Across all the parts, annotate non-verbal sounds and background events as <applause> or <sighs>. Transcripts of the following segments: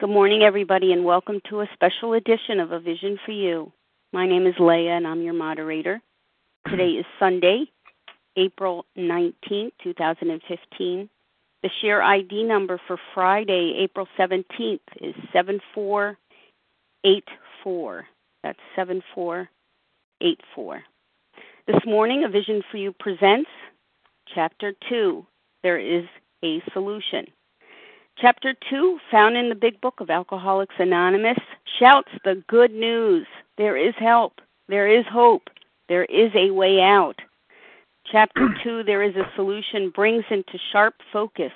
Good morning, everybody, and welcome to a special edition of A Vision for You. My name is Leah, and I'm your moderator. Today is Sunday, April 19th, 2015. The share ID number for Friday, April 17th is 7484. That's 7484. This morning, A Vision for You presents Chapter 2 There is a Solution. Chapter 2, found in the Big Book of Alcoholics Anonymous, shouts the good news. There is help. There is hope. There is a way out. Chapter <clears throat> 2, There is a Solution, brings into sharp focus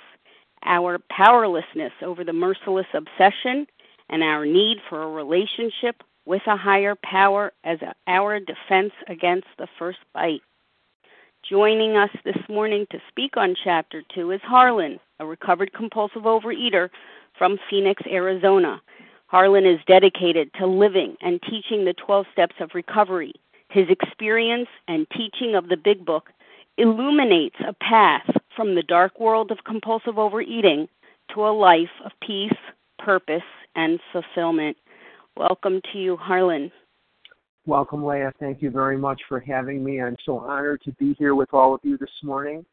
our powerlessness over the merciless obsession and our need for a relationship with a higher power as our defense against the first bite. Joining us this morning to speak on Chapter 2 is Harlan, a recovered compulsive overeater from Phoenix, Arizona. Harlan is dedicated to living and teaching the 12 steps of recovery. His experience and teaching of the Big Book illuminates a path from the dark world of compulsive overeating to a life of peace, purpose, and fulfillment. Welcome to you, Harlan. Welcome, Leah. Thank you very much for having me. I'm so honored to be here with all of you this morning.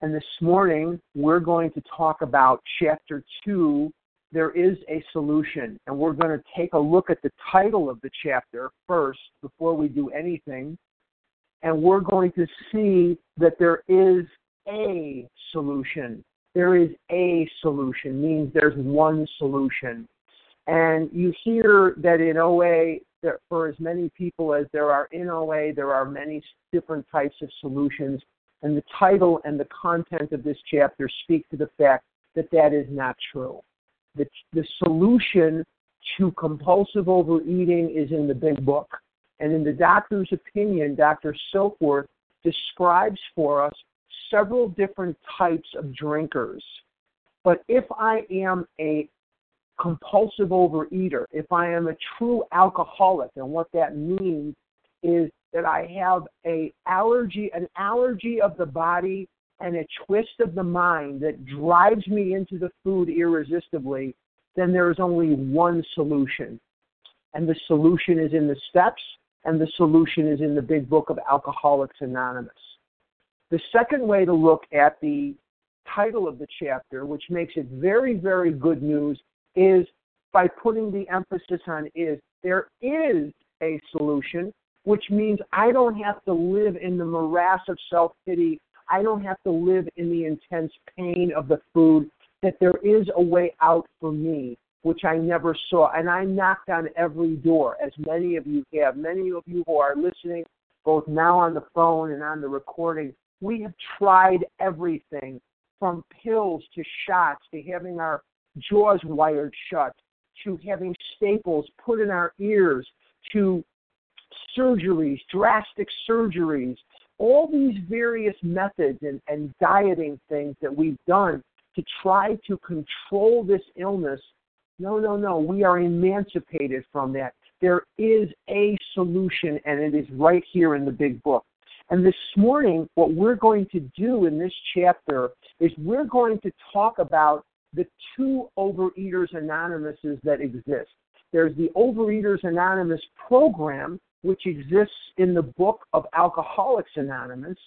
And this morning, we're going to talk about Chapter 2 There is a Solution. And we're going to take a look at the title of the chapter first before we do anything. And we're going to see that there is a solution. There is a solution, means there's one solution. And you hear that in OA, for as many people as there are in OA, there are many different types of solutions. And the title and the content of this chapter speak to the fact that that is not true. The, the solution to compulsive overeating is in the big book. And in the doctor's opinion, Dr. Silkworth describes for us several different types of drinkers. But if I am a compulsive overeater, if I am a true alcoholic, and what that means is that I have a allergy, an allergy of the body and a twist of the mind that drives me into the food irresistibly, then there is only one solution. And the solution is in the steps, and the solution is in the big book of Alcoholics Anonymous. The second way to look at the title of the chapter, which makes it very, very good news, is by putting the emphasis on is. There is a solution, which means I don't have to live in the morass of self pity. I don't have to live in the intense pain of the food, that there is a way out for me, which I never saw. And I knocked on every door, as many of you have. Many of you who are listening, both now on the phone and on the recording, we have tried everything from pills to shots to having our jaws wired shut, to having staples put in our ears, to surgeries, drastic surgeries, all these various methods and, and dieting things that we've done to try to control this illness. No, no, no. We are emancipated from that. There is a solution, and it is right here in the big book. And this morning, what we're going to do in this chapter is we're going to talk about the two Overeaters Anonymouses that exist. There's the Overeaters Anonymous program, which exists in the book of Alcoholics Anonymous.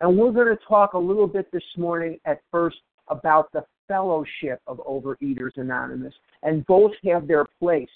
And we're going to talk a little bit this morning at first about the fellowship of Overeaters Anonymous. And both have their place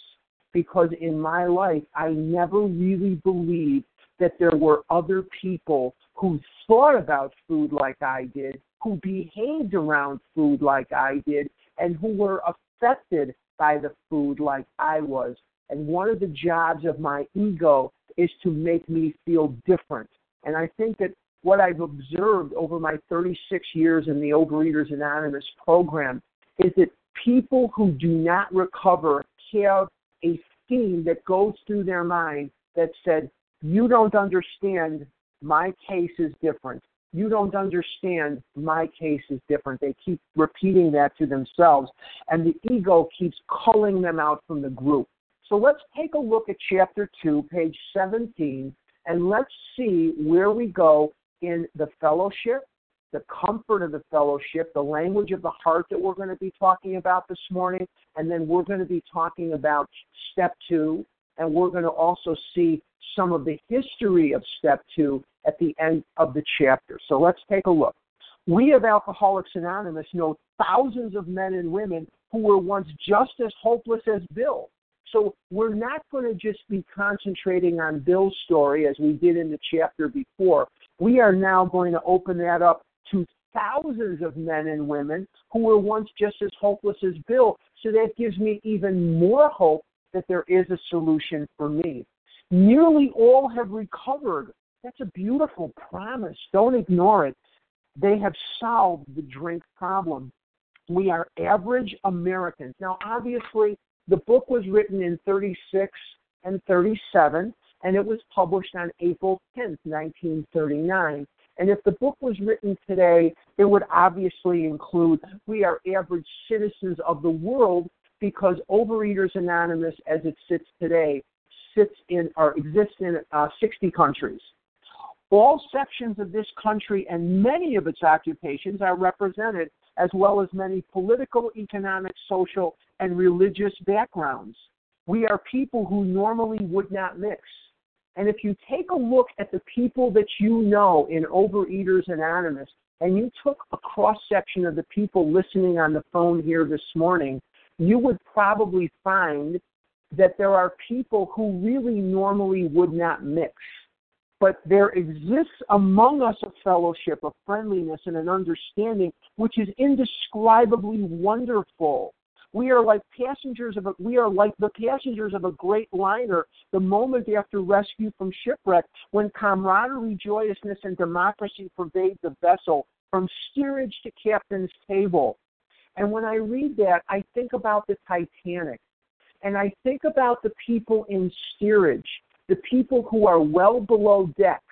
because in my life, I never really believed that there were other people who thought about food like I did who behaved around food like I did and who were affected by the food like I was. And one of the jobs of my ego is to make me feel different. And I think that what I've observed over my 36 years in the Overeaters Anonymous program is that people who do not recover have a theme that goes through their mind that said, You don't understand, my case is different. You don't understand my case is different. They keep repeating that to themselves. And the ego keeps calling them out from the group so let's take a look at chapter 2 page 17 and let's see where we go in the fellowship the comfort of the fellowship, the language of the heart that we're going to be talking about this morning, and then we're going to be talking about step two, and we're going to also see some of the history of step two at the end of the chapter. So let's take a look. We of Alcoholics Anonymous know thousands of men and women who were once just as hopeless as Bill. So we're not going to just be concentrating on Bill's story as we did in the chapter before. We are now going to open that up to thousands of men and women who were once just as hopeless as Bill. So that gives me even more hope that there is a solution for me. Nearly all have recovered. That's a beautiful promise. Don't ignore it. They have solved the drink problem. We are average Americans. Now, obviously, the book was written in 36 and 37, and it was published on April 10, 1939. And if the book was written today, it would obviously include we are average citizens of the world because Overeaters Anonymous, as it sits today, sits in or exists in uh, 60 countries. All sections of this country and many of its occupations are represented, as well as many political, economic, social, and religious backgrounds. We are people who normally would not mix. And if you take a look at the people that you know in Overeaters Anonymous, and you took a cross section of the people listening on the phone here this morning, you would probably find that there are people who really normally would not mix. But there exists among us a fellowship, a friendliness, and an understanding which is indescribably wonderful. We are like passengers of a, we are like the passengers of a great liner the moment after rescue from shipwreck when camaraderie, joyousness, and democracy pervade the vessel from steerage to captain's table. And when I read that, I think about the Titanic. And I think about the people in steerage, the people who are well below deck,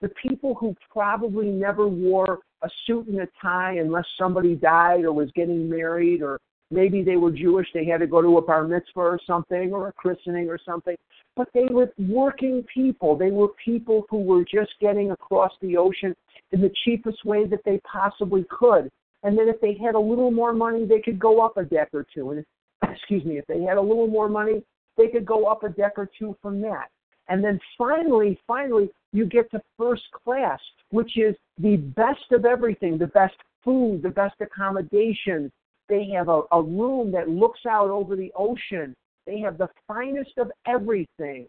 the people who probably never wore a suit and a tie unless somebody died or was getting married or maybe they were Jewish, they had to go to a bar mitzvah or something or a christening or something. But they were working people. They were people who were just getting across the ocean in the cheapest way that they possibly could. And then if they had a little more money, they could go up a deck or two. And <coughs> excuse me, if they had a little more money, they could go up a deck or two from that. And then finally, finally, you get to first class, which is the best of everything, the best food, the best accommodations, they have a, a room that looks out over the ocean. They have the finest of everything.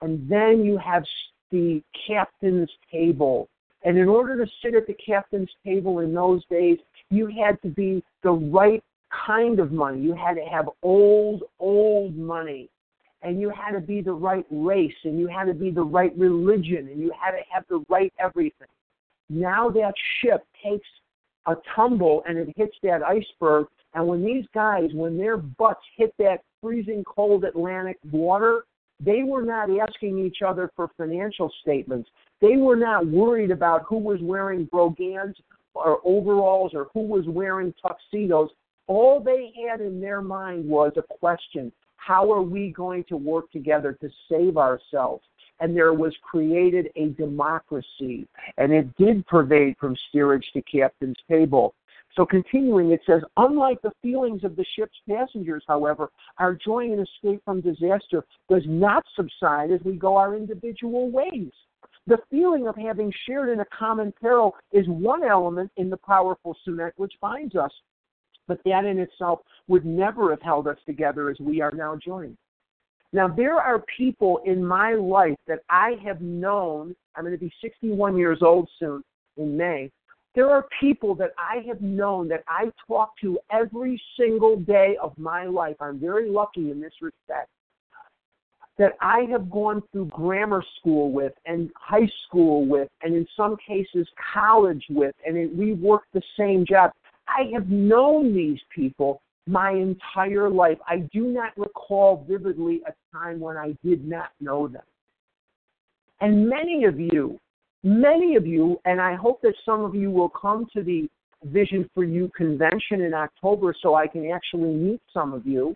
And then you have the captain's table. And in order to sit at the captain's table in those days, you had to be the right kind of money. You had to have old, old money. And you had to be the right race. And you had to be the right religion. And you had to have the right everything. Now that ship takes a tumble and it hits that iceberg, and when these guys, when their butts hit that freezing cold Atlantic water, they were not asking each other for financial statements. They were not worried about who was wearing brogans or overalls or who was wearing tuxedos. All they had in their mind was a question how are we going to work together to save ourselves? And there was created a democracy, and it did pervade from steerage to captain's table. So continuing, it says, unlike the feelings of the ship's passengers, however, our joy in escape from disaster does not subside as we go our individual ways. The feeling of having shared in a common peril is one element in the powerful sunet which binds us, but that in itself would never have held us together as we are now joined. Now, there are people in my life that I have known, I'm going to be 61 years old soon in May, there are people that I have known that I talk to every single day of my life. I'm very lucky in this respect. That I have gone through grammar school with, and high school with, and in some cases college with, and we work the same job. I have known these people my entire life. I do not recall vividly a time when I did not know them. And many of you many of you, and I hope that some of you will come to the Vision for You convention in October so I can actually meet some of you.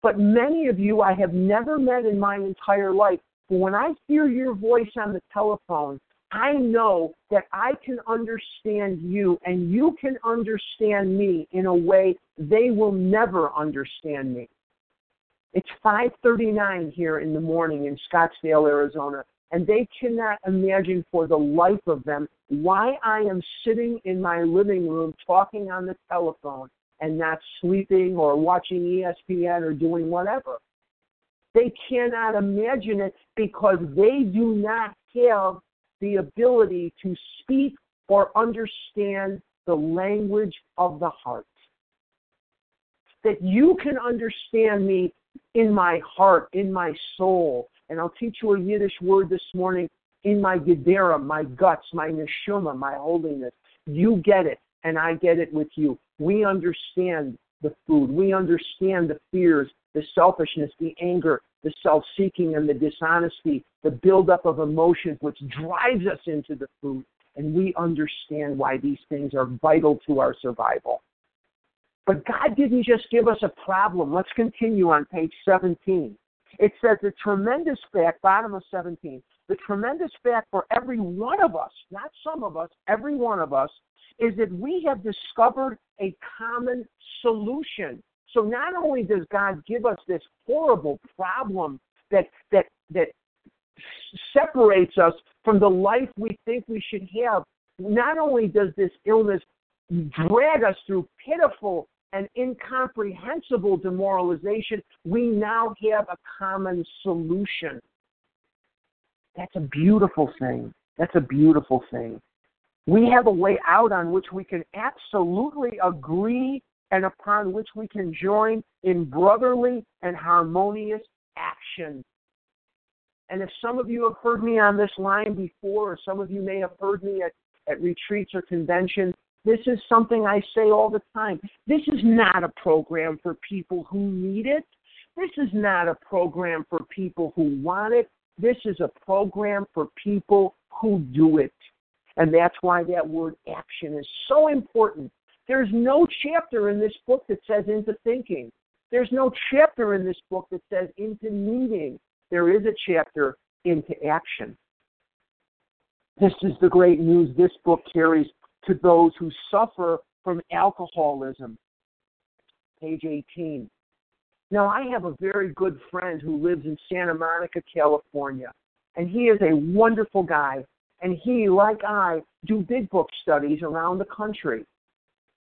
But many of you I have never met in my entire life. But when I hear your voice on the telephone, I know that I can understand you and you can understand me in a way they will never understand me. It's 5:39 here in the morning in Scottsdale, Arizona, and they cannot imagine for the life of them why I am sitting in my living room talking on the telephone and not sleeping or watching ESPN or doing whatever. They cannot imagine it because they do not have the ability to speak or understand the language of the heart. That you can understand me in my heart, in my soul. And I'll teach you a Yiddish word this morning in my gedera, my guts, my neshama, my holiness. You get it, and I get it with you. We understand the food. We understand the fears, the selfishness, the anger, the self seeking, and the dishonesty, the buildup of emotions which drives us into the food. And we understand why these things are vital to our survival. But God didn't just give us a problem. Let's continue on page 17. It says the tremendous fact, bottom of 17, the tremendous fact for every one of us, not some of us, every one of us, is that we have discovered a common solution. So not only does God give us this horrible problem that that that separates us from the life we think we should have, not only does this illness drag us through pitiful and incomprehensible demoralization, we now have a common solution. That's a beautiful thing. That's a beautiful thing. We have a way out on which we can absolutely agree and upon which we can join in brotherly and harmonious action. And if some of you have heard me on this line before, or some of you may have heard me at, at retreats or conventions, this is something I say all the time. This is not a program for people who need it. This is not a program for people who want it. This is a program for people who do it. And that's why that word action is so important. There's no chapter in this book that says into thinking. There's no chapter in this book that says into meeting. There is a chapter into action. This is the great news this book carries to those who suffer from alcoholism. Page 18. Now, I have a very good friend who lives in Santa Monica, California, and he is a wonderful guy. And he, like I, do big book studies around the country.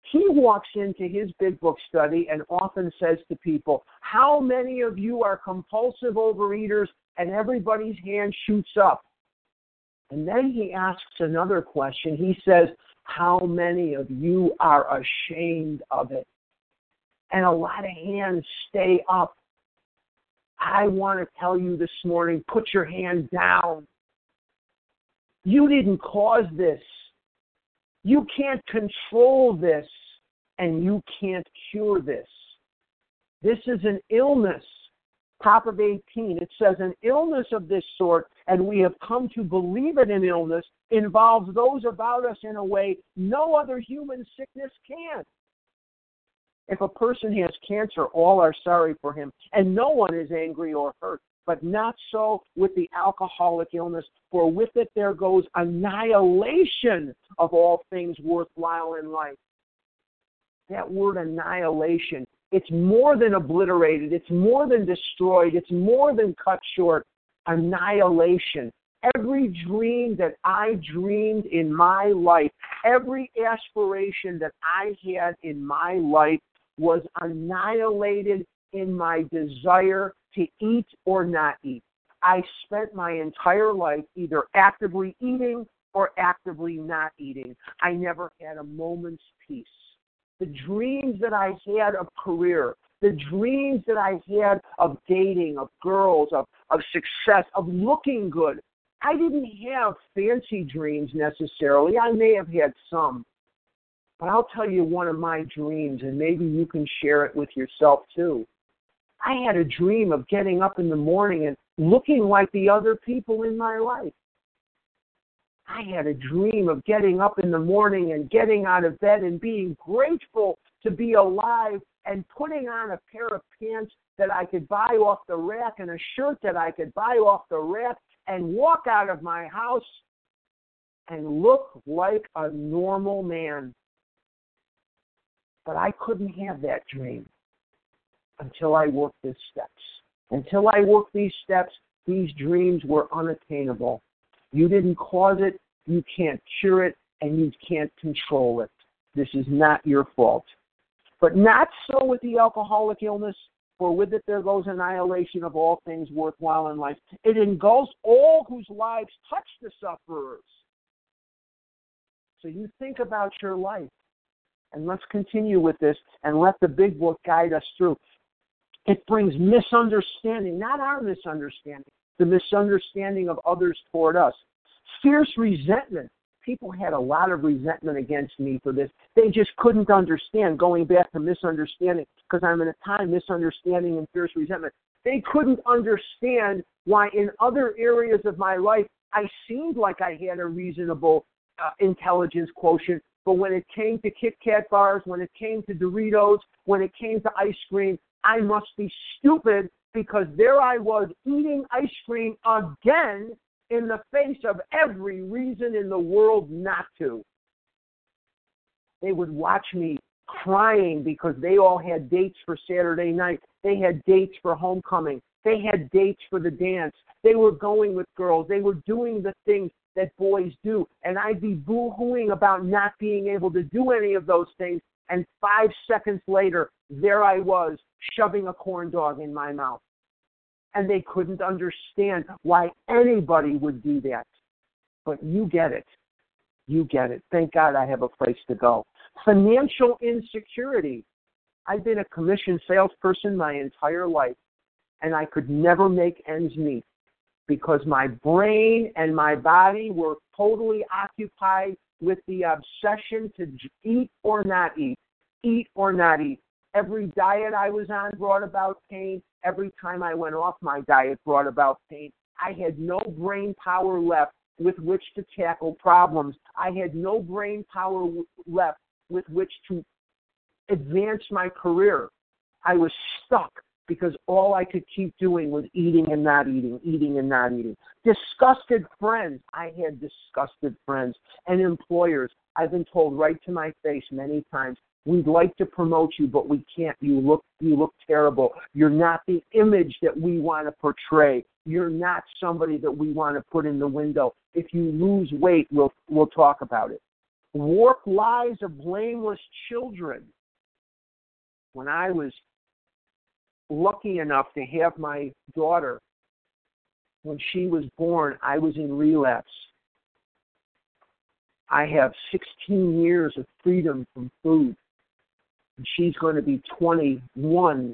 He walks into his big book study and often says to people, How many of you are compulsive overeaters? And everybody's hand shoots up. And then he asks another question. He says, how many of you are ashamed of it? And a lot of hands stay up. I want to tell you this morning put your hand down. You didn't cause this. You can't control this, and you can't cure this. This is an illness top of 18, it says an illness of this sort, and we have come to believe it an illness, involves those about us in a way no other human sickness can. If a person has cancer, all are sorry for him, and no one is angry or hurt. But not so with the alcoholic illness, for with it there goes annihilation of all things worthwhile in life. That word annihilation it's more than obliterated. It's more than destroyed. It's more than cut short. Annihilation. Every dream that I dreamed in my life, every aspiration that I had in my life was annihilated in my desire to eat or not eat. I spent my entire life either actively eating or actively not eating. I never had a moment's peace the dreams that I had of career, the dreams that I had of dating, of girls, of, of success, of looking good. I didn't have fancy dreams necessarily. I may have had some. But I'll tell you one of my dreams, and maybe you can share it with yourself too. I had a dream of getting up in the morning and looking like the other people in my life. I had a dream of getting up in the morning and getting out of bed and being grateful to be alive and putting on a pair of pants that I could buy off the rack and a shirt that I could buy off the rack and walk out of my house and look like a normal man. But I couldn't have that dream until I worked these steps. Until I worked these steps, these dreams were unattainable. You didn't cause it, you can't cure it, and you can't control it. This is not your fault. But not so with the alcoholic illness, for with it there goes annihilation of all things worthwhile in life. It engulfs all whose lives touch the sufferers. So you think about your life. And let's continue with this and let the big book guide us through. It brings misunderstanding, not our misunderstanding, the misunderstanding of others toward us. Fierce resentment. People had a lot of resentment against me for this. They just couldn't understand, going back to misunderstanding, because I'm in a time misunderstanding and fierce resentment. They couldn't understand why in other areas of my life I seemed like I had a reasonable uh, intelligence quotient, but when it came to Kit Kat bars, when it came to Doritos, when it came to ice cream, I must be stupid because there I was eating ice cream again in the face of every reason in the world not to. They would watch me crying because they all had dates for Saturday night. They had dates for homecoming. They had dates for the dance. They were going with girls. They were doing the things that boys do. And I'd be boo hooing about not being able to do any of those things. And five seconds later, there I was shoving a corn dog in my mouth. And they couldn't understand why anybody would do that. But you get it. You get it. Thank God I have a place to go. Financial insecurity. I've been a commission salesperson my entire life, and I could never make ends meet because my brain and my body were totally occupied with the obsession to eat or not eat, eat or not eat. Every diet I was on brought about pain. Every time I went off my diet brought about pain. I had no brain power left with which to tackle problems. I had no brain power left with which to advance my career. I was stuck because all I could keep doing was eating and not eating, eating and not eating. Disgusted friends. I had disgusted friends and employers. I've been told right to my face many times, we'd like to promote you, but we can't. You look you look terrible. You're not the image that we want to portray. You're not somebody that we want to put in the window. If you lose weight, we'll we'll talk about it. Warped lies of blameless children. When I was lucky enough to have my daughter. When she was born, I was in relapse. I have 16 years of freedom from food. And she's going to be 21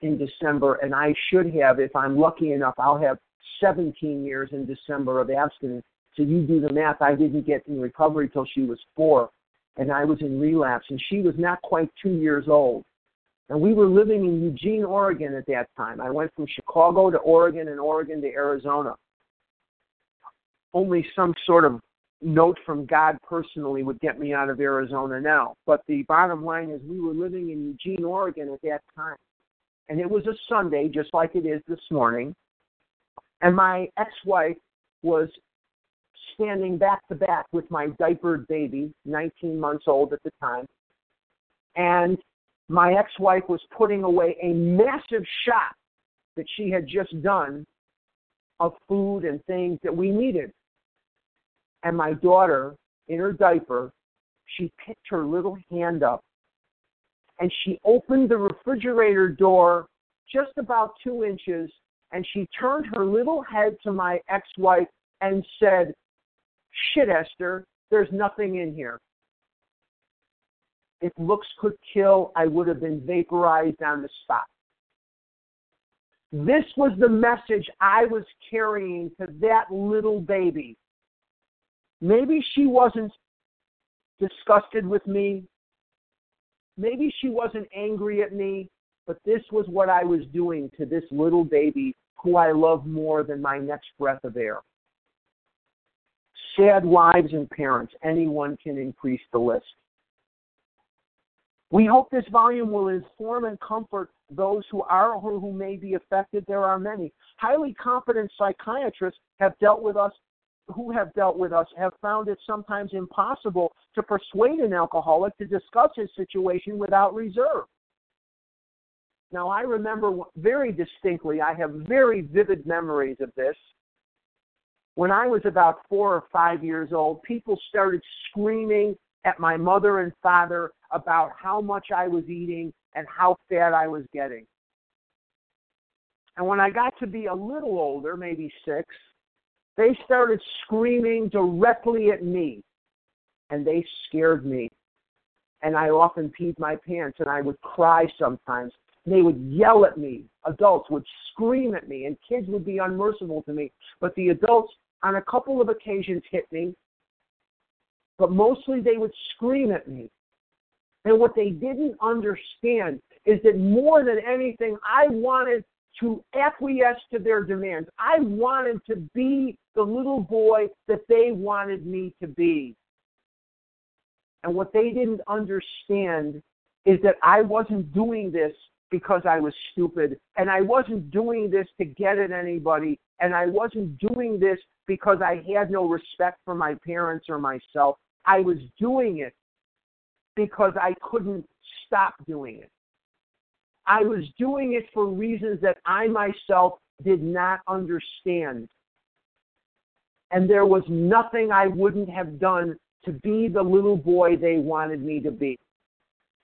in December, and I should have, if I'm lucky enough, I'll have 17 years in December of abstinence. So you do the math. I didn't get in recovery till she was four, and I was in relapse, and she was not quite two years old. And we were living in Eugene, Oregon at that time. I went from Chicago to Oregon and Oregon to Arizona. Only some sort of note from God personally would get me out of Arizona now. But the bottom line is, we were living in Eugene, Oregon at that time. And it was a Sunday, just like it is this morning. And my ex wife was standing back to back with my diapered baby, 19 months old at the time. And my ex wife was putting away a massive shop that she had just done of food and things that we needed. And my daughter, in her diaper, she picked her little hand up and she opened the refrigerator door just about two inches and she turned her little head to my ex wife and said, Shit, Esther, there's nothing in here. If looks could kill, I would have been vaporized on the spot. This was the message I was carrying to that little baby. Maybe she wasn't disgusted with me. Maybe she wasn't angry at me, but this was what I was doing to this little baby who I love more than my next breath of air. Sad wives and parents, anyone can increase the list. We hope this volume will inform and comfort those who are or who may be affected. There are many. Highly competent psychiatrists have dealt with us who have dealt with us have found it sometimes impossible to persuade an alcoholic to discuss his situation without reserve. Now, I remember very distinctly, I have very vivid memories of this. When I was about four or five years old, people started screaming at my mother and father about how much I was eating and how fat I was getting. And when I got to be a little older, maybe six, they started screaming directly at me. And they scared me. And I often peed my pants and I would cry sometimes. They would yell at me. Adults would scream at me, and kids would be unmerciful to me. But the adults, on a couple of occasions, hit me. But mostly they would scream at me. And what they didn't understand is that more than anything, I wanted to acquiesce to their demands. I wanted to be the little boy that they wanted me to be. And what they didn't understand is that I wasn't doing this because I was stupid, and I wasn't doing this to get at anybody, and I wasn't doing this because I had no respect for my parents or myself. I was doing it because I couldn't stop doing it. I was doing it for reasons that I myself did not understand. And there was nothing I wouldn't have done to be the little boy they wanted me to be.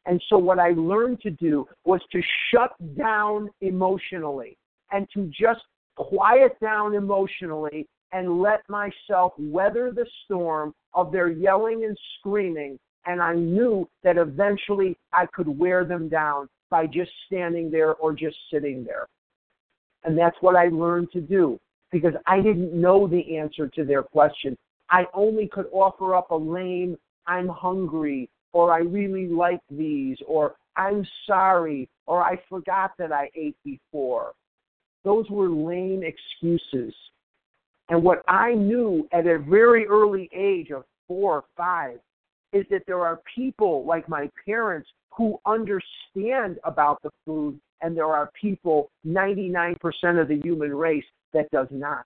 And so, what I learned to do was to shut down emotionally and to just quiet down emotionally and let myself weather the storm of their yelling and screaming. And I knew that eventually I could wear them down by just standing there or just sitting there. And that's what I learned to do because I didn't know the answer to their question. I only could offer up a lame, I'm hungry, or I really like these, or I'm sorry, or I forgot that I ate before. Those were lame excuses. And what I knew at a very early age of four or five is that there are people like my parents who understand about the food, and there are people, 99% of the human race, that does not.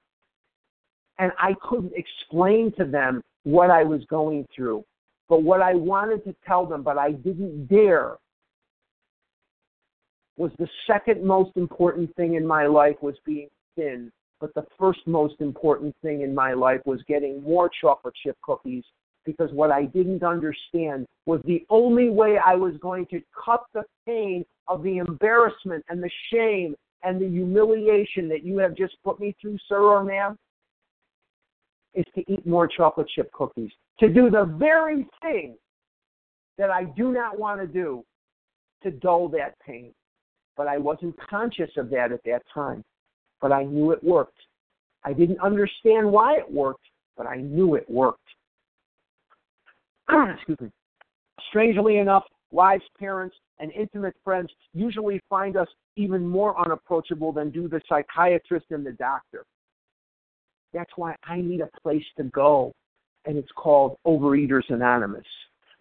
And I couldn't explain to them what I was going through. But what I wanted to tell them, but I didn't dare, was the second most important thing in my life was being thin. But the first most important thing in my life was getting more chocolate chip cookies because what I didn't understand was the only way I was going to cut the pain of the embarrassment and the shame and the humiliation that you have just put me through, sir or ma'am, is to eat more chocolate chip cookies. To do the very thing that I do not want to do to dull that pain. But I wasn't conscious of that at that time. But I knew it worked. I didn't understand why it worked, but I knew it worked. <clears throat> Excuse me. Strangely enough, wives, parents, and intimate friends usually find us even more unapproachable than do the psychiatrist and the doctor. That's why I need a place to go, and it's called Overeaters Anonymous.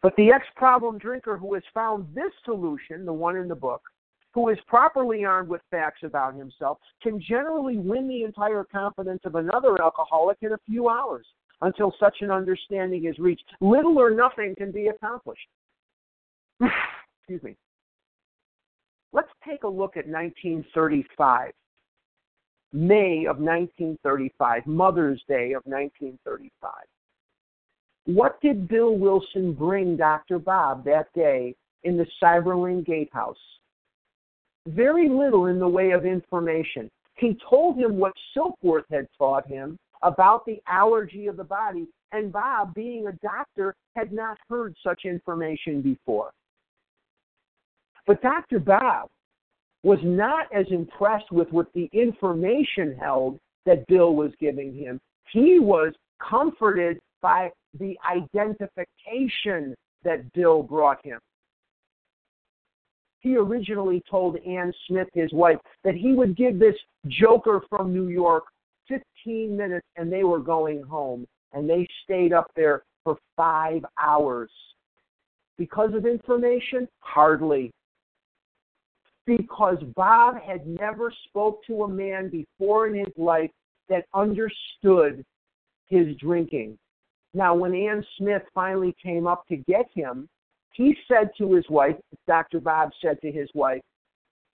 But the ex problem drinker who has found this solution, the one in the book, who is properly armed with facts about himself, can generally win the entire confidence of another alcoholic in a few hours until such an understanding is reached. Little or nothing can be accomplished. <sighs> Excuse me. Let's take a look at 1935. May of 1935, Mother's Day of 1935. What did Bill Wilson bring Dr. Bob that day in the Seiberling Gatehouse? Very little in the way of information. He told him what Silkworth had taught him about the allergy of the body, and Bob, being a doctor, had not heard such information before. But Dr. Bob was not as impressed with what the information held that Bill was giving him. He was comforted by the identification that Bill brought him. He originally told Anne Smith, his wife, that he would give this joker from New York 15 minutes and they were going home. And they stayed up there for five hours. Because of information? Hardly because Bob had never spoke to a man before in his life that understood his drinking. Now, when Anne Smith finally came up to get him, he said to his wife, Dr. Bob said to his wife,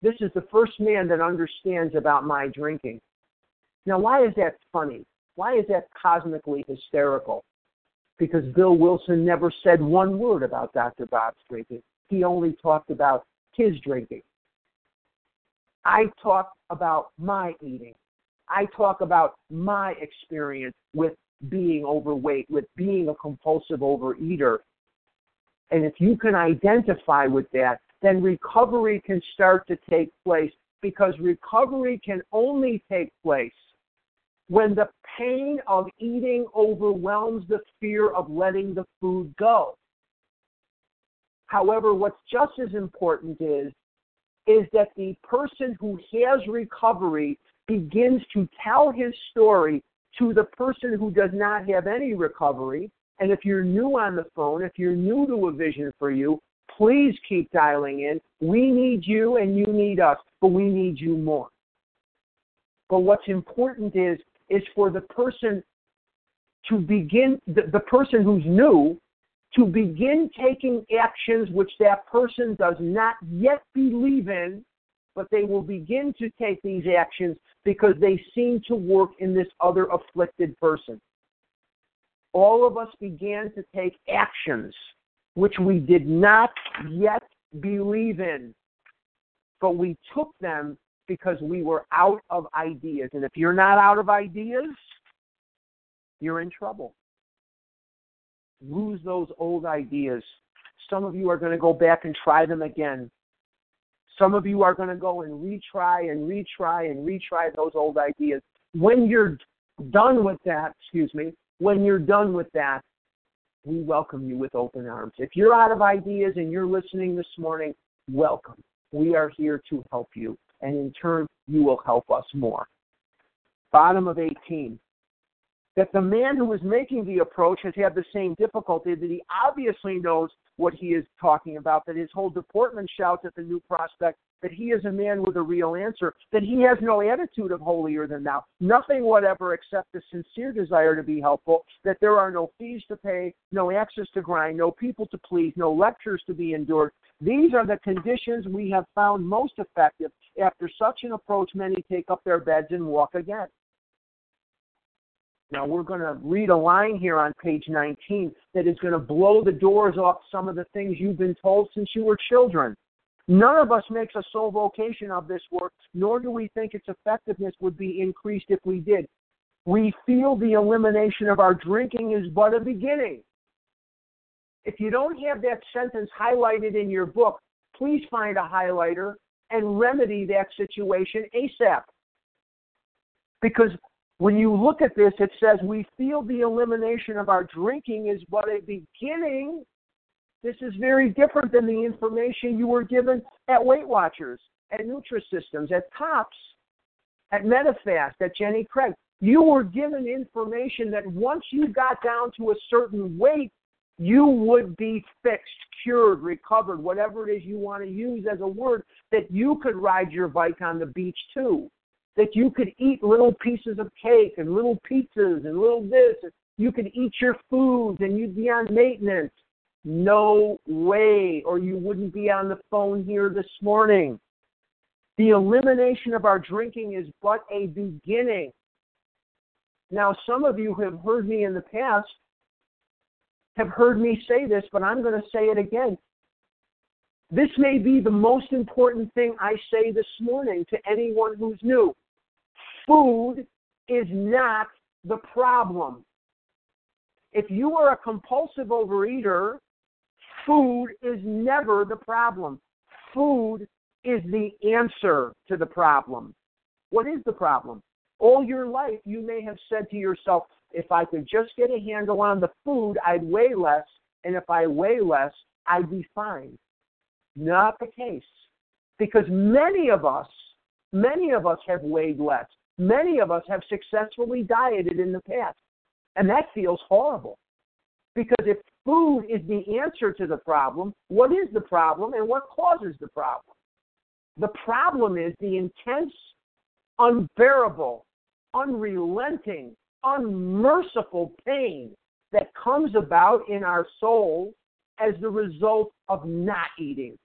This is the first man that understands about my drinking. Now, why is that funny? Why is that cosmically hysterical? Because Bill Wilson never said one word about Dr. Bob's drinking. He only talked about his drinking. I talk about my eating. I talk about my experience with being overweight, with being a compulsive overeater. And if you can identify with that, then recovery can start to take place because recovery can only take place when the pain of eating overwhelms the fear of letting the food go. However, what's just as important is is that the person who has recovery begins to tell his story to the person who does not have any recovery. And if you're new on the phone, if you're new to a vision for you, please keep dialing in. We need you and you need us, but we need you more. But what's important is is for the person to begin, the, the person who's new, to begin taking actions which that person does not yet believe in, but they will begin to take these actions because they seem to work in this other afflicted person. All of us began to take actions which we did not yet believe in, but we took them because we were out of ideas. And if you're not out of ideas, you're in trouble. Lose those old ideas. Some of you are going to go back and try them again. Some of you are going to go and retry and retry and retry those old ideas. When you're done with that, excuse me, when you're done with that, we welcome you with open arms. If you're out of ideas and you're listening this morning, welcome. We are here to help you and in turn, you will help us more. Bottom of 18. That the man who is making the approach has had the same difficulty, that he obviously knows what he is talking about, that his whole deportment shouts at the new prospect that he is a man with a real answer, that he has no attitude of holier than thou, nothing whatever except a sincere desire to be helpful, that there are no fees to pay, no axes to grind, no people to please, no lectures to be endured, these are the conditions we have found most effective. After such an approach, many take up their beds and walk again. Now, we're going to read a line here on page 19 that is going to blow the doors off some of the things you've been told since you were children. None of us makes a sole vocation of this work, nor do we think its effectiveness would be increased if we did. We feel the elimination of our drinking is but a beginning. If you don't have that sentence highlighted in your book, please find a highlighter and remedy that situation ASAP. Because when you look at this, it says, We feel the elimination of our drinking is but a beginning. This is very different than the information you were given at Weight Watchers, at Nutrisystems, at TOPS, at Medifast, at Jenny Craig. You were given information that once you got down to a certain weight, you would be fixed, cured, recovered, whatever it is you want to use as a word, that you could ride your bike on the beach too. That you could eat little pieces of cake and little pizzas and little this. You could eat your foods and you'd be on maintenance. No way, or you wouldn't be on the phone here this morning. The elimination of our drinking is but a beginning. Now, some of you have heard me in the past have heard me say this, but I'm going to say it again. This may be the most important thing I say this morning to anyone who's new. Food is not the problem. If you are a compulsive overeater, food is never the problem. Food is the answer to the problem. What is the problem? All your life, you may have said to yourself, if I could just get a handle on the food, I'd weigh less. And if I weigh less, I'd be fine. Not the case. Because many of us, many of us have weighed less. Many of us have successfully dieted in the past. And that feels horrible. Because if food is the answer to the problem, what is the problem and what causes the problem? The problem is the intense, unbearable, unrelenting unmerciful pain that comes about in our soul as the result of not eating.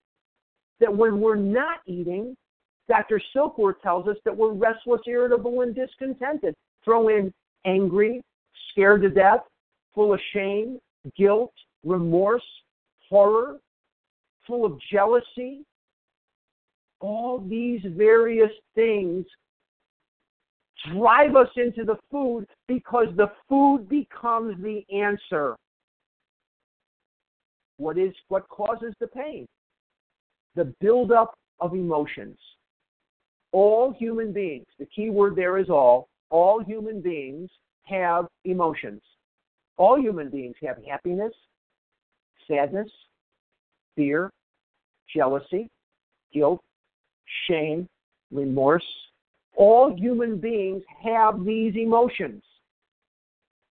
That when we're not eating, Dr. Silkworth tells us that we're restless, irritable, and discontented. Throw in angry, scared to death, full of shame, guilt, remorse, horror, full of jealousy. All these various things drive us into the food because the food becomes the answer. What is what causes the pain? The buildup of emotions. All human beings, the key word there is all, all human beings have emotions. All human beings have happiness, sadness, fear, jealousy, guilt, shame, remorse, all human beings have these emotions.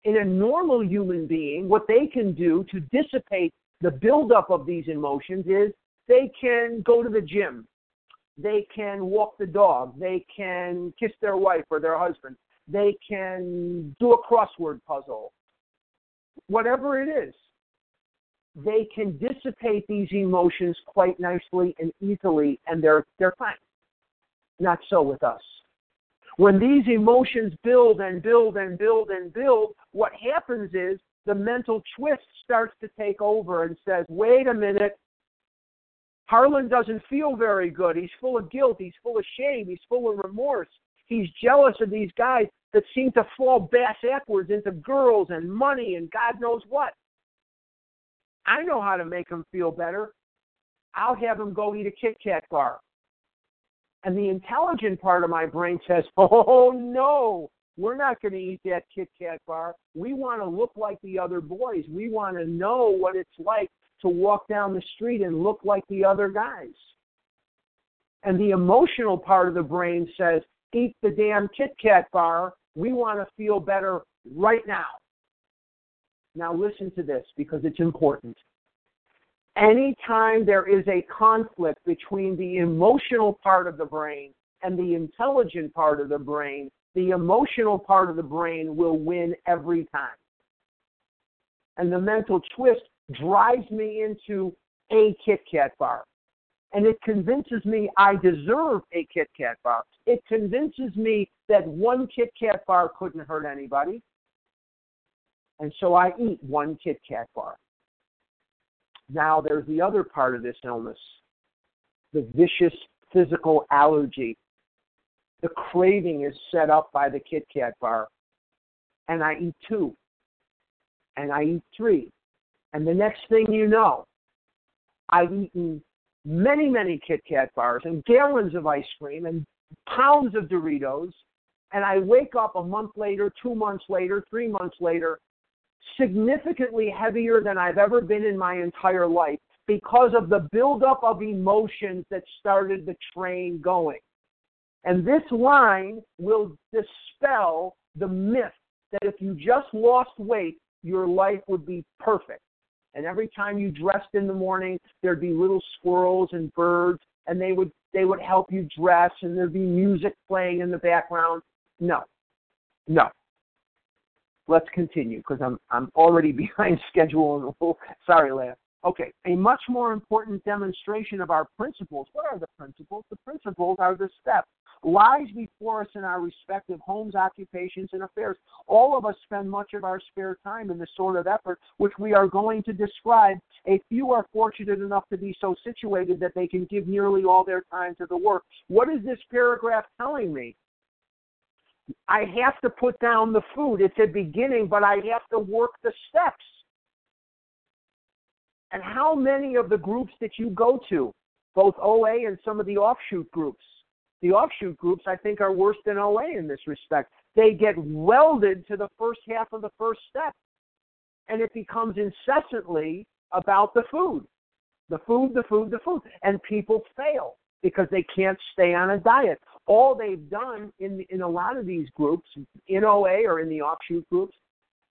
In a normal human being, what they can do to dissipate the buildup of these emotions is they can go to the gym, they can walk the dog, they can kiss their wife or their husband, they can do a crossword puzzle, whatever it is. They can dissipate these emotions quite nicely and easily, and they're they're fine. Not so with us. When these emotions build and build and build and build, what happens is the mental twist starts to take over and says, wait a minute, Harlan doesn't feel very good. He's full of guilt. He's full of shame. He's full of remorse. He's jealous of these guys that seem to fall bass backwards into girls and money and God knows what. I know how to make him feel better. I'll have him go eat a Kit Kat bar. And the intelligent part of my brain says, <laughs> oh no, we're not going to eat that Kit Kat bar. We want to look like the other boys. We want to know what it's like to walk down the street and look like the other guys. And the emotional part of the brain says, eat the damn Kit Kat bar. We want to feel better right now. Now listen to this because it's important anytime there is a conflict between the emotional part of the brain and the intelligent part of the brain, the emotional part of the brain will win every time. And the mental twist drives me into a Kit Kat bar. And it convinces me I deserve a Kit Kat bar. It convinces me that one Kit Kat bar couldn't hurt anybody. And so I eat one Kit Kat bar. Now there's the other part of this illness the vicious physical allergy. The craving is set up by the Kit Kat bar. And I eat two. And I eat three. And the next thing you know, I've eaten many, many Kit Kat bars and gallons of ice cream and pounds of Doritos. And I wake up a month later, two months later, three months later, significantly heavier than I've ever been in my entire life because of the buildup of emotions that started the train going. And this line will dispel the myth that if you just lost weight, your life would be perfect. And every time you dressed in the morning, there'd be little squirrels and birds, and they would they would help you dress, and there'd be music playing in the background. No, no, let's continue because I'm I'm already <laughs> behind schedule. <laughs> Sorry, Leah. Okay, a much more important demonstration of our principles. What are the principles? The principles are the steps. Lies before us in our respective homes, occupations, and affairs. All of us spend much of our spare time in this sort of effort, which we are going to describe. A few are fortunate enough to be so situated that they can give nearly all their time to the work. What is this paragraph telling me? I have to put down the food. It's a beginning, but I have to work the steps. And how many of the groups that you go to, both OA and some of the offshoot groups, the offshoot groups I think are worse than OA in this respect. They get welded to the first half of the first step. And it becomes incessantly about the food. The food, the food, the food. And people fail because they can't stay on a diet all they've done in in a lot of these groups, in OA or in the offshoot groups,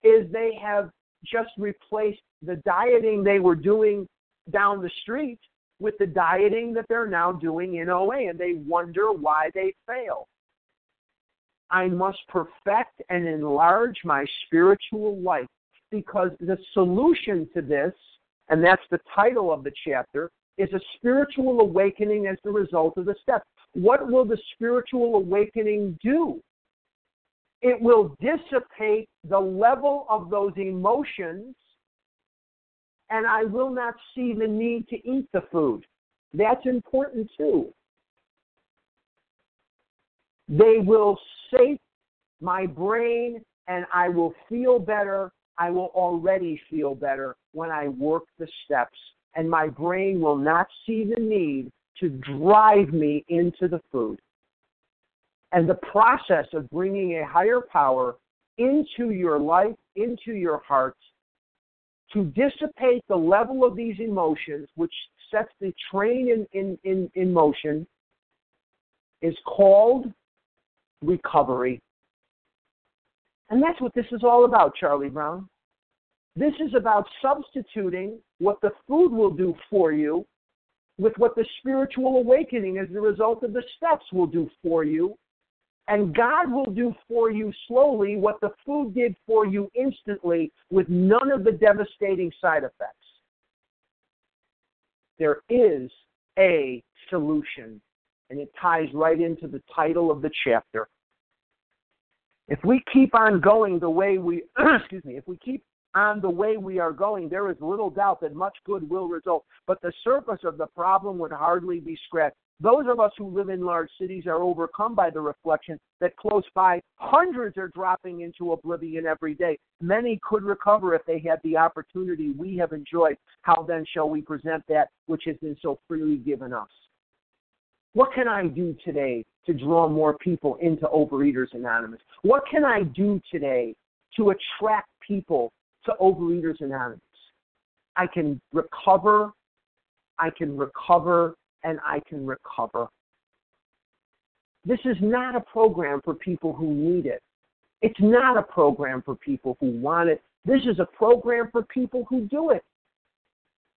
is they have just replaced the dieting they were doing down the street with the dieting that they're now doing in OA, and they wonder why they fail. I must perfect and enlarge my spiritual life because the solution to this, and that's the title of the chapter, is a spiritual awakening as the result of the steps. What will the spiritual awakening do? It will dissipate the level of those emotions, and I will not see the need to eat the food. That's important too. They will sate my brain, and I will feel better. I will already feel better when I work the steps, and my brain will not see the need to drive me into the food. And the process of bringing a higher power into your life, into your heart, to dissipate the level of these emotions, which sets the train in, in, in, in motion, is called recovery. And that's what this is all about, Charlie Brown. This is about substituting what the food will do for you with what the spiritual awakening as a result of the steps will do for you. And God will do for you slowly what the food did for you instantly with none of the devastating side effects. There is a solution, and it ties right into the title of the chapter. If we keep on going the way we, <clears throat> excuse me, if we keep on the way we are going, there is little doubt that much good will result. But the surface of the problem would hardly be scratched. Those of us who live in large cities are overcome by the reflection that close by hundreds are dropping into oblivion every day. Many could recover if they had the opportunity we have enjoyed. How then shall we present that which has been so freely given us? What can I do today to draw more people into Overeaters Anonymous? What can I do today to attract people to Overeaters Anonymous? I can recover, I can recover, and I can recover. This is not a program for people who need it. It's not a program for people who want it. This is a program for people who do it.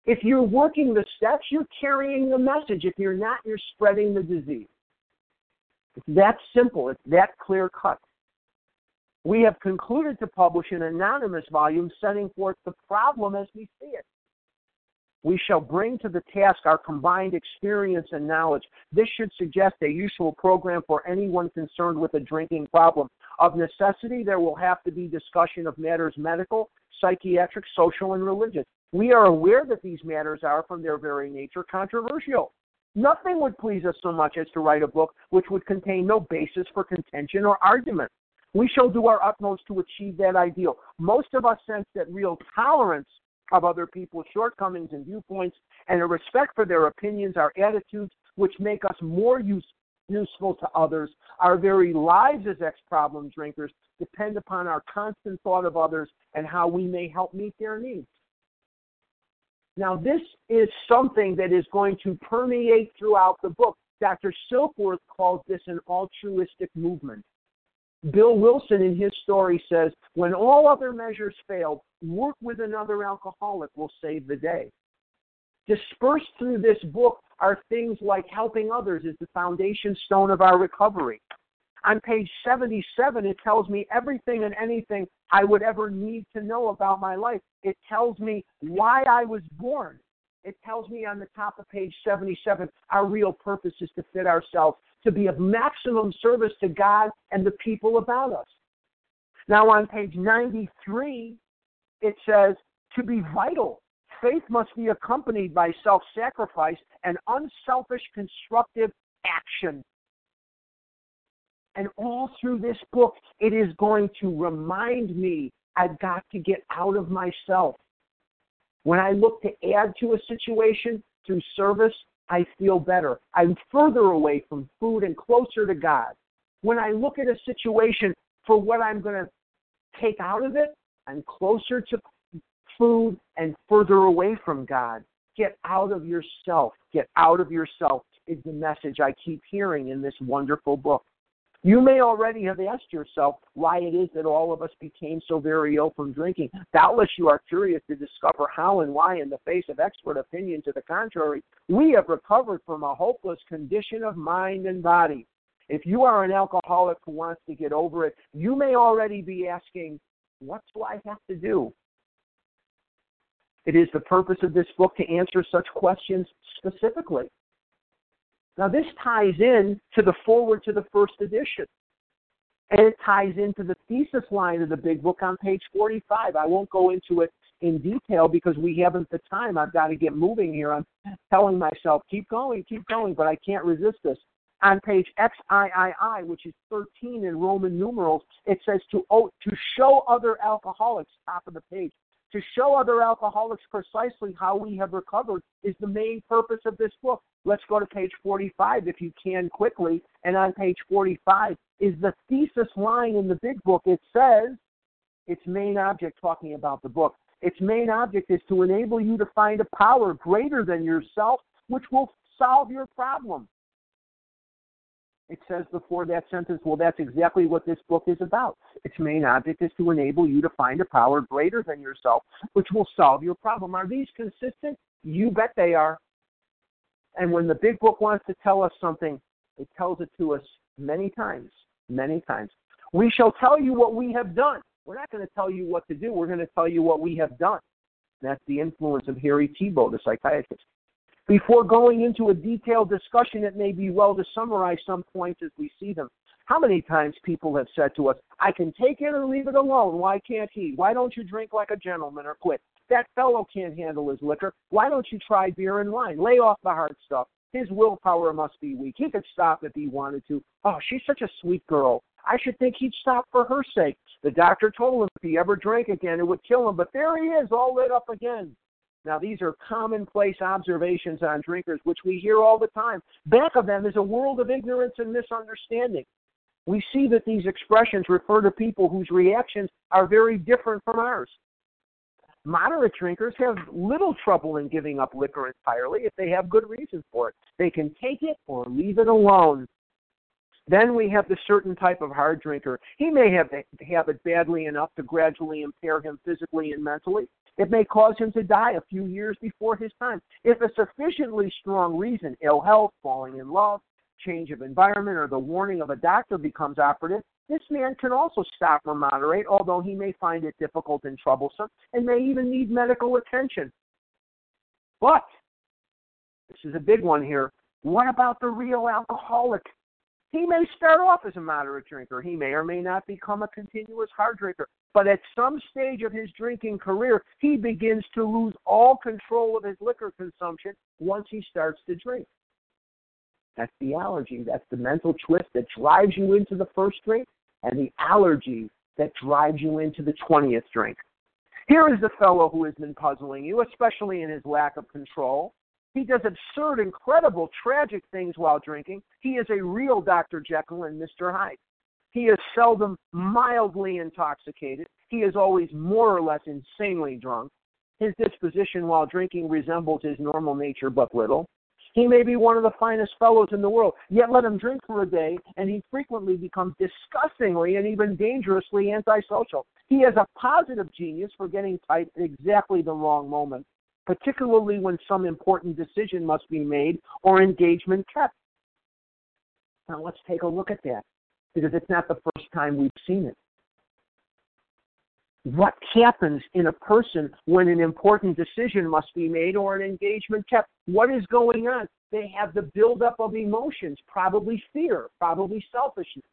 If you're working the steps, you're carrying the message. If you're not, you're spreading the disease. It's that simple. It's that clear cut. We have concluded to publish an anonymous volume setting forth the problem as we see it. We shall bring to the task our combined experience and knowledge. This should suggest a useful program for anyone concerned with a drinking problem. Of necessity, there will have to be discussion of matters medical, psychiatric, social, and religious. We are aware that these matters are, from their very nature, controversial. Nothing would please us so much as to write a book which would contain no basis for contention or argument. We shall do our utmost to achieve that ideal. Most of us sense that real tolerance of other people's shortcomings and viewpoints and a respect for their opinions are attitudes which make us more use, useful to others. Our very lives as ex problem drinkers depend upon our constant thought of others and how we may help meet their needs. Now, this is something that is going to permeate throughout the book. Dr. Silkworth calls this an altruistic movement. Bill Wilson in his story says, when all other measures failed, work with another alcoholic will save the day. Dispersed through this book are things like helping others is the foundation stone of our recovery. On page 77, it tells me everything and anything I would ever need to know about my life. It tells me why I was born. It tells me on the top of page 77 our real purpose is to fit ourselves to be of maximum service to God and the people about us. Now, on page 93, it says to be vital, faith must be accompanied by self sacrifice and unselfish constructive action. And all through this book, it is going to remind me I've got to get out of myself. When I look to add to a situation through service, I feel better. I'm further away from food and closer to God. When I look at a situation for what I'm going to take out of it, I'm closer to food and further away from God. Get out of yourself. Get out of yourself is the message I keep hearing in this wonderful book. You may already have asked yourself why it is that all of us became so very ill from drinking. Doubtless you are curious to discover how and why, in the face of expert opinion to the contrary, we have recovered from a hopeless condition of mind and body. If you are an alcoholic who wants to get over it, you may already be asking, what do I have to do? It is the purpose of this book to answer such questions specifically. Now, this ties in to the forward to the first edition. And it ties into the thesis line of the big book on page 45. I won't go into it in detail because we haven't the time. I've got to get moving here. I'm telling myself, keep going, keep going, but I can't resist this. On page XIII, which is 13 in Roman numerals, it says to, oh, to show other alcoholics, top of the page, to show other alcoholics precisely how we have recovered is the main purpose of this book. Let's go to page 45 if you can quickly. And on page 45 is the thesis line in the big book. It says, its main object, talking about the book, its main object is to enable you to find a power greater than yourself, which will solve your problem. It says before that sentence, well, that's exactly what this book is about. Its main object is to enable you to find a power greater than yourself, which will solve your problem. Are these consistent? You bet they are. And when the big book wants to tell us something, it tells it to us many times, many times. We shall tell you what we have done. We're not going to tell you what to do. We're going to tell you what we have done. That's the influence of Harry Tiebout, the psychiatrist. Before going into a detailed discussion, it may be well to summarize some points as we see them. How many times people have said to us, I can take it or leave it alone. Why can't he? Why don't you drink like a gentleman or quit? That fellow can't handle his liquor. Why don't you try beer and wine? Lay off the hard stuff. His willpower must be weak. He could stop if he wanted to. Oh, she's such a sweet girl. I should think he'd stop for her sake. The doctor told him if he ever drank again, it would kill him. But there he is, all lit up again. Now, these are commonplace observations on drinkers, which we hear all the time. Back of them is a world of ignorance and misunderstanding. We see that these expressions refer to people whose reactions are very different from ours. Moderate drinkers have little trouble in giving up liquor entirely if they have good reason for it. They can take it or leave it alone. Then we have the certain type of hard drinker. He may have, have it badly enough to gradually impair him physically and mentally. It may cause him to die a few years before his time. If a sufficiently strong reason, ill health, falling in love, change of environment, or the warning of a doctor becomes operative, this man can also stop or moderate, although he may find it difficult and troublesome and may even need medical attention. But, this is a big one here, what about the real alcoholic? He may start off as a moderate drinker. He may or may not become a continuous hard drinker. But at some stage of his drinking career, he begins to lose all control of his liquor consumption once he starts to drink. That's the allergy. That's the mental twist that drives you into the first drink and the allergy that drives you into the 20th drink. Here is the fellow who has been puzzling you, especially in his lack of control. He does absurd, incredible, tragic things while drinking. He is a real Dr. Jekyll and Mr. Hyde. He is seldom mildly intoxicated. He is always more or less insanely drunk. His disposition while drinking resembles his normal nature but little. He may be one of the finest fellows in the world, yet let him drink for a day, and he frequently becomes disgustingly and even dangerously antisocial. He has a positive genius for getting tight at exactly the wrong moment particularly when some important decision must be made or engagement kept. Now let's take a look at that because it's not the first time we've seen it. What happens in a person when an important decision must be made or an engagement kept? What is going on? They have the buildup of emotions, probably fear, probably selfishness.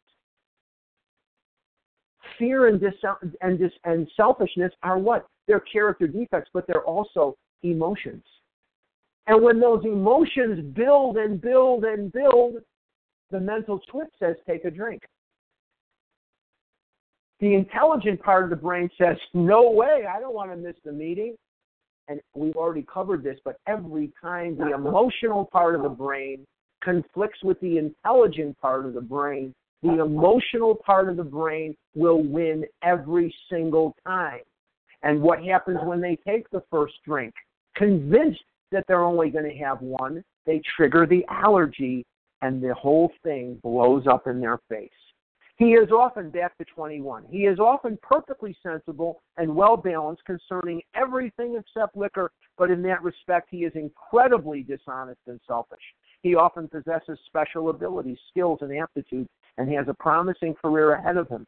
Fear and, dis- and, dis- and selfishness are what? They're character defects, but they're also emotions. And when those emotions build and build and build, the mental twist says, take a drink. The intelligent part of the brain says, no way, I don't want to miss the meeting. And we've already covered this, but every time the emotional part of the brain conflicts with the intelligent part of the brain, the emotional part of the brain will win every single time. And what happens when they take the first drink? convinced that they're only going to have one, they trigger the allergy and the whole thing blows up in their face. He is often back to 21. He is often perfectly sensible and well balanced concerning everything except liquor, but in that respect, he is incredibly dishonest and selfish. He often possesses special abilities, skills, and aptitudes, and he has a promising career ahead of him.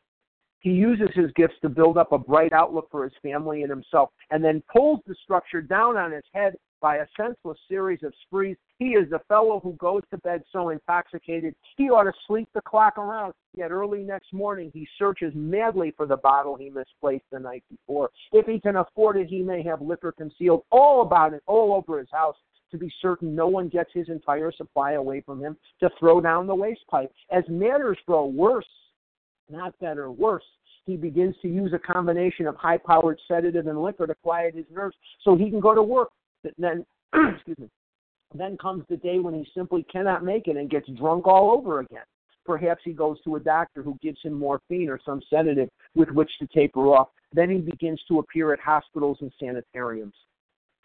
He uses his gifts to build up a bright outlook for his family and himself, and then pulls the structure down on his head by a senseless series of sprees. He is the fellow who goes to bed so intoxicated he ought to sleep the clock around. Yet early next morning he searches madly for the bottle he misplaced the night before. If he can afford it, he may have liquor concealed all about it, all over his house, to be certain no one gets his entire supply away from him to throw down the waste pipe. As matters grow worse, not better, or worse, he begins to use a combination of high powered sedative and liquor to quiet his nerves so he can go to work. Then, <clears throat> excuse me, then comes the day when he simply cannot make it and gets drunk all over again. Perhaps he goes to a doctor who gives him morphine or some sedative with which to taper off. Then he begins to appear at hospitals and sanitariums.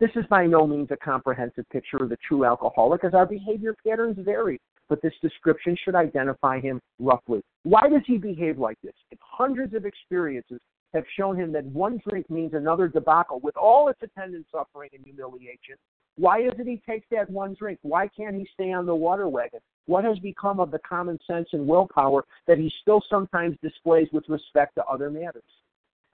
This is by no means a comprehensive picture of the true alcoholic, as our behavior patterns vary, but this description should identify him roughly. Why does he behave like this? If hundreds of experiences have shown him that one drink means another debacle with all its attendant suffering and humiliation, why is it he takes that one drink? Why can't he stay on the water wagon? What has become of the common sense and willpower that he still sometimes displays with respect to other matters?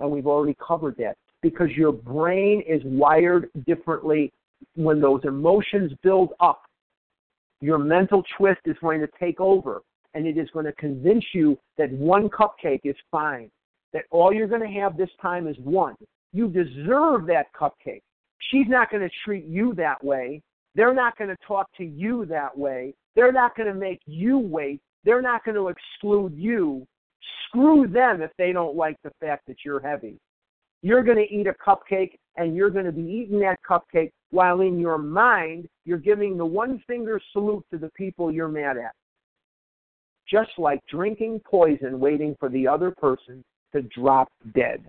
And we've already covered that because your brain is wired differently when those emotions build up. Your mental twist is going to take over and it is going to convince you that one cupcake is fine, that all you're going to have this time is one. You deserve that cupcake. She's not going to treat you that way. They're not going to talk to you that way. They're not going to make you wait. They're not going to exclude you. Screw them if they don't like the fact that you're heavy. You're going to eat a cupcake and you're going to be eating that cupcake while in your mind you're giving the one finger salute to the people you're mad at. Just like drinking poison waiting for the other person to drop dead.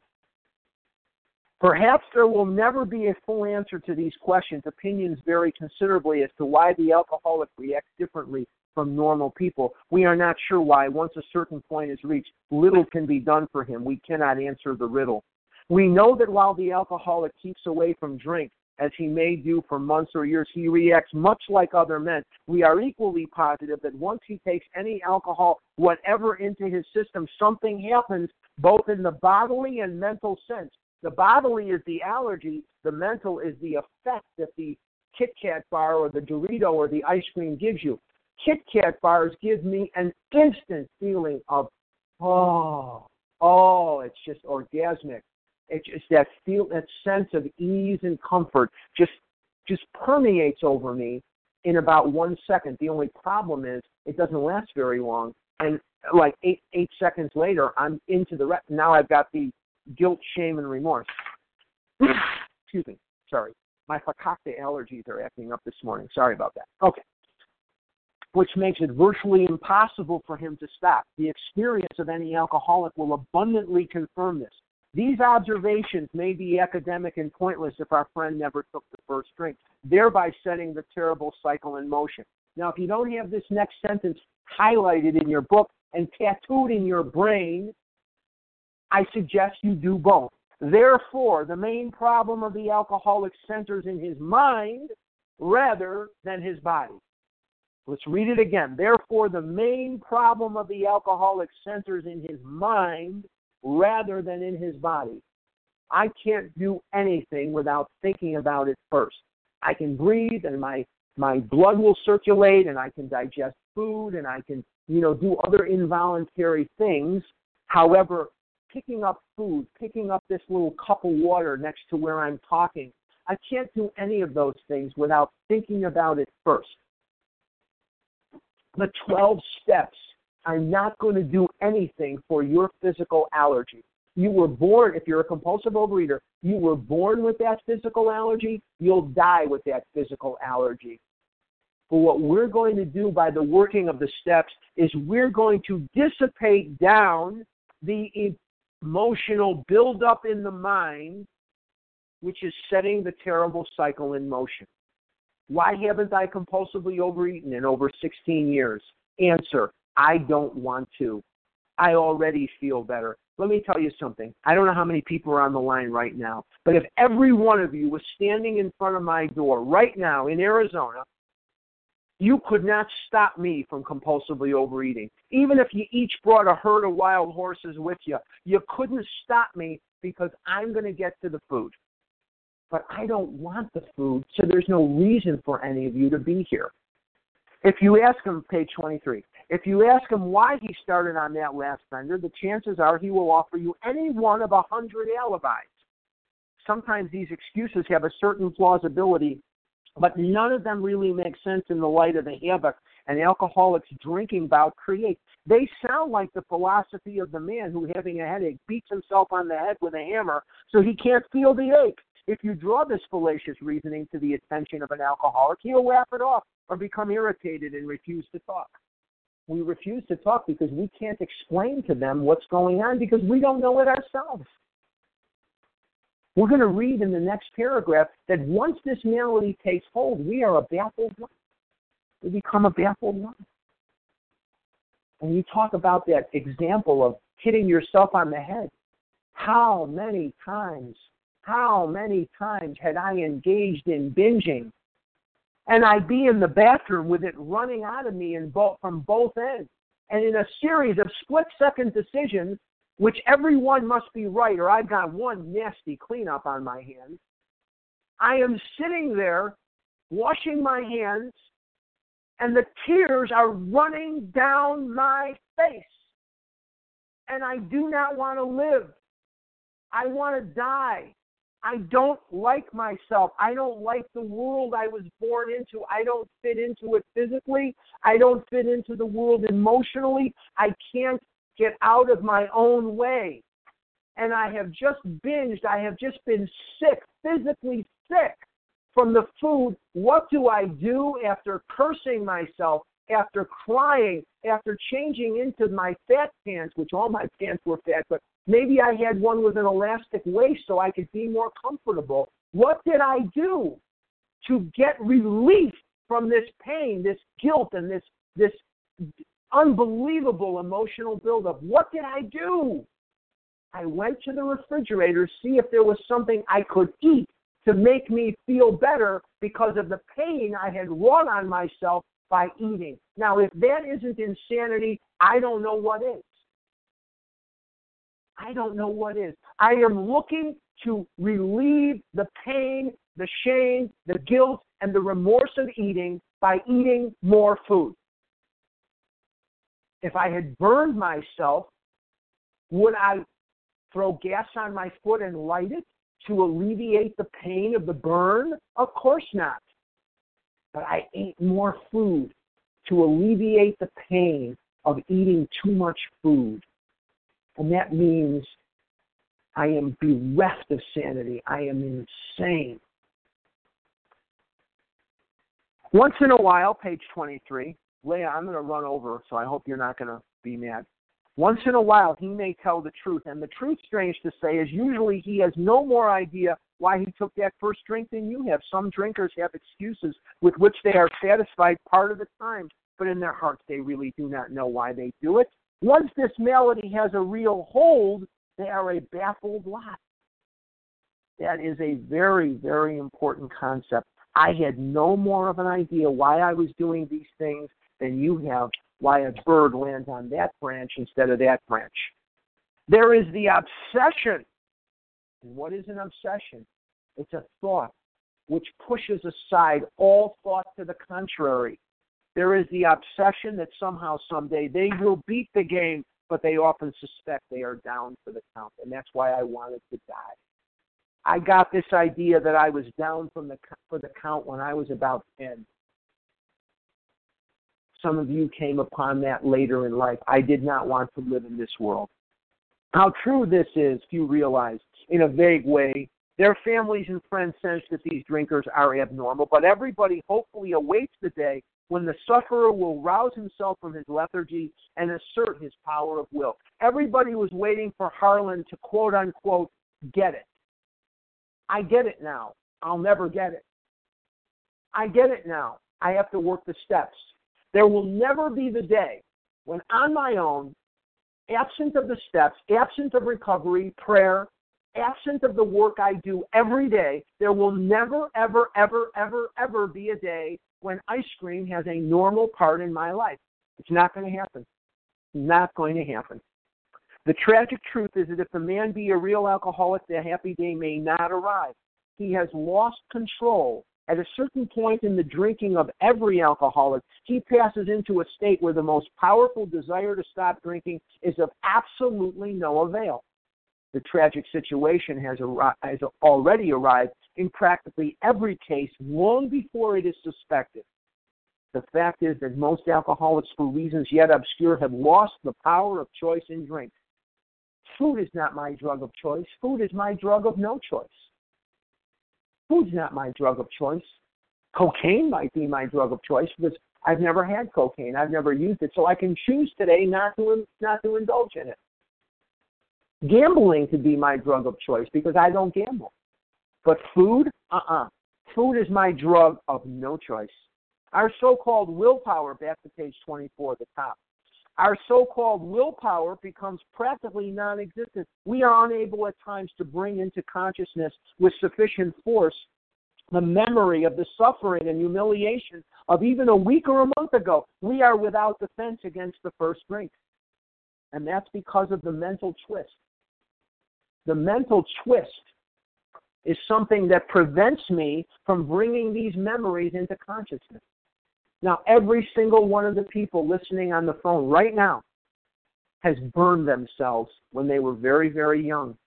Perhaps there will never be a full answer to these questions. Opinions vary considerably as to why the alcoholic reacts differently from normal people. We are not sure why. Once a certain point is reached, little can be done for him. We cannot answer the riddle. We know that while the alcoholic keeps away from drink, as he may do for months or years, he reacts much like other men. We are equally positive that once he takes any alcohol, whatever, into his system, something happens both in the bodily and mental sense. The bodily is the allergy, the mental is the effect that the Kit Kat bar or the Dorito or the ice cream gives you. Kit Kat bars give me an instant feeling of, oh, oh, it's just orgasmic. It's just that feel that sense of ease and comfort just just permeates over me in about one second. The only problem is it doesn't last very long, and like eight eight seconds later, I'm into the rest. Now I've got the guilt, shame, and remorse. <coughs> Excuse me. Sorry, my fakakta allergies are acting up this morning. Sorry about that. Okay. Which makes it virtually impossible for him to stop. The experience of any alcoholic will abundantly confirm this. These observations may be academic and pointless if our friend never took the first drink, thereby setting the terrible cycle in motion. Now, if you don't have this next sentence highlighted in your book and tattooed in your brain, I suggest you do both. Therefore, the main problem of the alcoholic centers in his mind rather than his body. Let's read it again. Therefore, the main problem of the alcoholic centers in his mind rather than in his body. I can't do anything without thinking about it first. I can breathe and my my blood will circulate and I can digest food and I can, you know, do other involuntary things. However, picking up food, picking up this little cup of water next to where I'm talking, I can't do any of those things without thinking about it first. The 12 steps I'm not going to do anything for your physical allergy. You were born, if you're a compulsive overeater, you were born with that physical allergy, you'll die with that physical allergy. But what we're going to do by the working of the steps is we're going to dissipate down the emotional buildup in the mind, which is setting the terrible cycle in motion. Why haven't I compulsively overeaten in over 16 years? Answer I don't want to. I already feel better. Let me tell you something. I don't know how many people are on the line right now, but if every one of you was standing in front of my door right now in Arizona You could not stop me from compulsively overeating. Even if you each brought a herd of wild horses with you, you couldn't stop me because I'm going to get to the food. But I don't want the food, so there's no reason for any of you to be here. If you ask him, page 23, if you ask him why he started on that last fender, the chances are he will offer you any one of a hundred alibis. Sometimes these excuses have a certain plausibility but none of them really make sense in the light of the havoc an alcoholic's drinking bout creates. They sound like the philosophy of the man who, having a headache, beats himself on the head with a hammer so he can't feel the ache. If you draw this fallacious reasoning to the attention of an alcoholic, he'll laugh it off or become irritated and refuse to talk. We refuse to talk because we can't explain to them what's going on because we don't know it ourselves. We're going to read in the next paragraph that once this malady takes hold, we are a baffled one. We become a baffled one. And you talk about that example of hitting yourself on the head. How many times, how many times had I engaged in binging and I'd be in the bathroom with it running out of me in both, from both ends. And in a series of split second decisions, which every one must be right, or I've got one nasty cleanup on my hands. I am sitting there washing my hands, and the tears are running down my face. And I do not want to live. I want to die. I don't like myself. I don't like the world I was born into. I don't fit into it physically. I don't fit into the world emotionally. I can't get out of my own way. And I have just binged, I have just been sick, physically sick from the food. What do I do after cursing myself, after crying, after changing into my fat pants, which all my pants were fat, but maybe I had one with an elastic waist so I could be more comfortable. What did I do to get relief from this pain, this guilt, and this this unbelievable emotional buildup. What did I do? I went to the refrigerator to see if there was something I could eat to make me feel better because of the pain I had wrought on myself by eating. Now, if that isn't insanity, I don't know what is. I don't know what is. I am looking to relieve the pain, the shame, the guilt, and the remorse of eating by eating more food if I had burned myself, would I throw gas on my foot and light it to alleviate the pain of the burn? Of course not. But I ate more food to alleviate the pain of eating too much food. And that means I am bereft of sanity. I am insane. Once in a while, page 23, Leah, I'm going to run over, so I hope you're not going to be mad. Once in a while, he may tell the truth, and the truth, strange to say, is usually he has no more idea why he took that first drink than you have. Some drinkers have excuses with which they are satisfied part of the time, but in their hearts they really do not know why they do it. Once this malady has a real hold, they are a baffled lot. That is a very, very important concept. I had no more of an idea why I was doing these things than you have why a bird lands on that branch instead of that branch. There is the obsession. And what is an obsession? It's a thought which pushes aside all thought to the contrary. There is the obsession that somehow, someday, they will beat the game, but they often suspect they are down for the count. And that's why I wanted to die. I got this idea that I was down from the for the count when I was about 10. Some of you came upon that later in life. I did not want to live in this world. How true this is, few realize. In a vague way, their families and friends sense that these drinkers are abnormal, but everybody hopefully awaits the day when the sufferer will rouse himself from his lethargy and assert his power of will. Everybody was waiting for Harlan to quote unquote get it. I get it now. I'll never get it. I get it now. I have to work the steps. There will never be the day when, on my own, absent of the steps, absent of recovery, prayer, absent of the work I do every day, there will never, ever, ever, ever, ever be a day when ice cream has a normal part in my life. It's not going to happen. Not going to happen. The tragic truth is that if the man be a real alcoholic, the happy day may not arrive. He has lost control. At a certain point in the drinking of every alcoholic, he passes into a state where the most powerful desire to stop drinking is of absolutely no avail. The tragic situation has, has already arrived in practically every case long before it is suspected. The fact is that most alcoholics, for reasons yet obscure, have lost the power of choice in drink. Food is not my drug of choice. Food is my drug of no choice. Food's not my drug of choice. Cocaine might be my drug of choice because I've never had cocaine. I've never used it, so I can choose today not to not to indulge in it. Gambling could be my drug of choice because I don't gamble. But food, uh-uh. Food is my drug of no choice. Our so-called willpower, back to page 24 at the top. Our so-called willpower becomes practically non-existent. We are unable at times to bring into consciousness with sufficient force the memory of the suffering and humiliation of even a week or a month ago. We are without defense against the first drink. And that's because of the mental twist. The mental twist is something that prevents me from bringing these memories into consciousness. Now, every single one of the people listening on the phone right now has burned themselves when they were very, very young.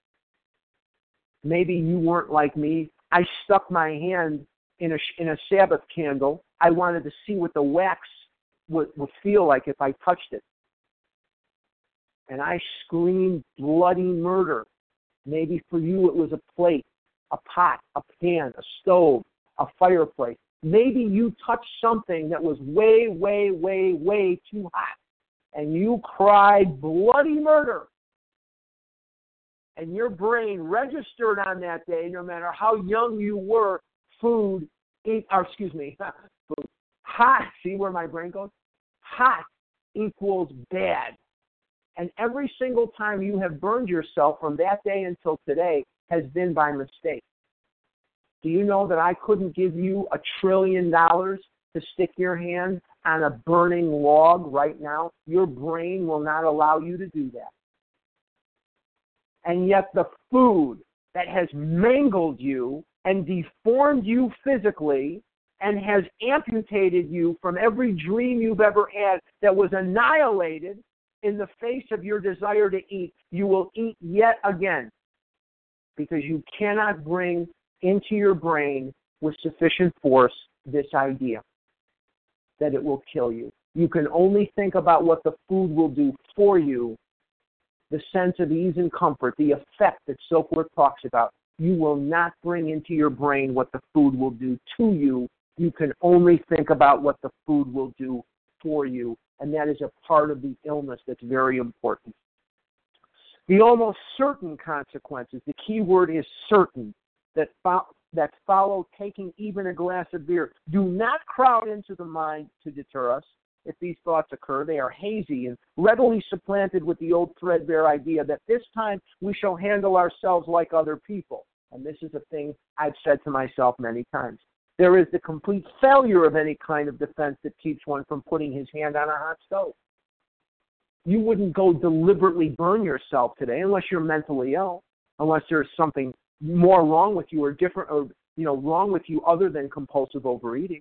Maybe you weren't like me. I stuck my hand in a in a Sabbath candle. I wanted to see what the wax would, would feel like if I touched it. And I screamed bloody murder. Maybe for you it was a plate a pot, a pan, a stove, a fireplace. Maybe you touched something that was way, way, way, way too hot, and you cried bloody murder. And your brain registered on that day, no matter how young you were, food, or excuse me, <laughs> food, hot. See where my brain goes? Hot equals bad. And every single time you have burned yourself from that day until today, has been by mistake. Do you know that I couldn't give you a trillion dollars to stick your hand on a burning log right now? Your brain will not allow you to do that. And yet, the food that has mangled you and deformed you physically and has amputated you from every dream you've ever had that was annihilated in the face of your desire to eat, you will eat yet again because you cannot bring into your brain with sufficient force this idea that it will kill you. You can only think about what the food will do for you, the sense of ease and comfort, the effect that Silkworth talks about. You will not bring into your brain what the food will do to you. You can only think about what the food will do for you. And that is a part of the illness that's very important. The almost certain consequences, the key word is certain, that, fo- that follow taking even a glass of beer do not crowd into the mind to deter us. If these thoughts occur, they are hazy and readily supplanted with the old threadbare idea that this time we shall handle ourselves like other people. And this is a thing I've said to myself many times. There is the complete failure of any kind of defense that keeps one from putting his hand on a hot stove you wouldn't go deliberately burn yourself today unless you're mentally ill, unless there's something more wrong with you or different or you know wrong with you other than compulsive overeating.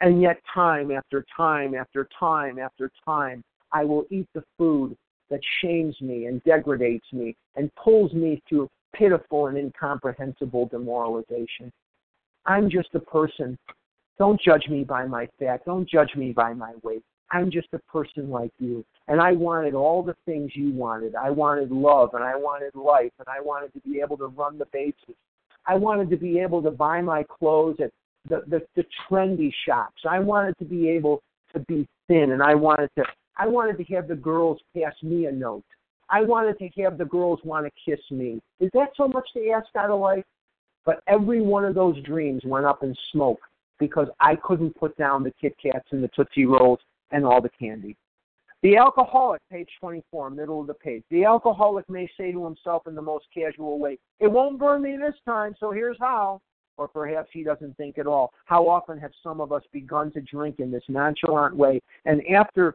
And yet time after time after time after time I will eat the food that shames me and degrades me and pulls me to pitiful and incomprehensible demoralization. I'm just a person. Don't judge me by my fat. Don't judge me by my weight. I'm just a person like you. And I wanted all the things you wanted. I wanted love and I wanted life and I wanted to be able to run the bases. I wanted to be able to buy my clothes at the, the, the trendy shops. I wanted to be able to be thin and I wanted to I wanted to have the girls pass me a note. I wanted to have the girls want to kiss me. Is that so much to ask out of life? But every one of those dreams went up in smoke because I couldn't put down the Kit Kats and the Tootsie Rolls and all the candy. The alcoholic, page 24, middle of the page. The alcoholic may say to himself in the most casual way, It won't burn me this time, so here's how. or perhaps he doesn't think at all. How often have some of us begun to drink in this nonchalant way, and after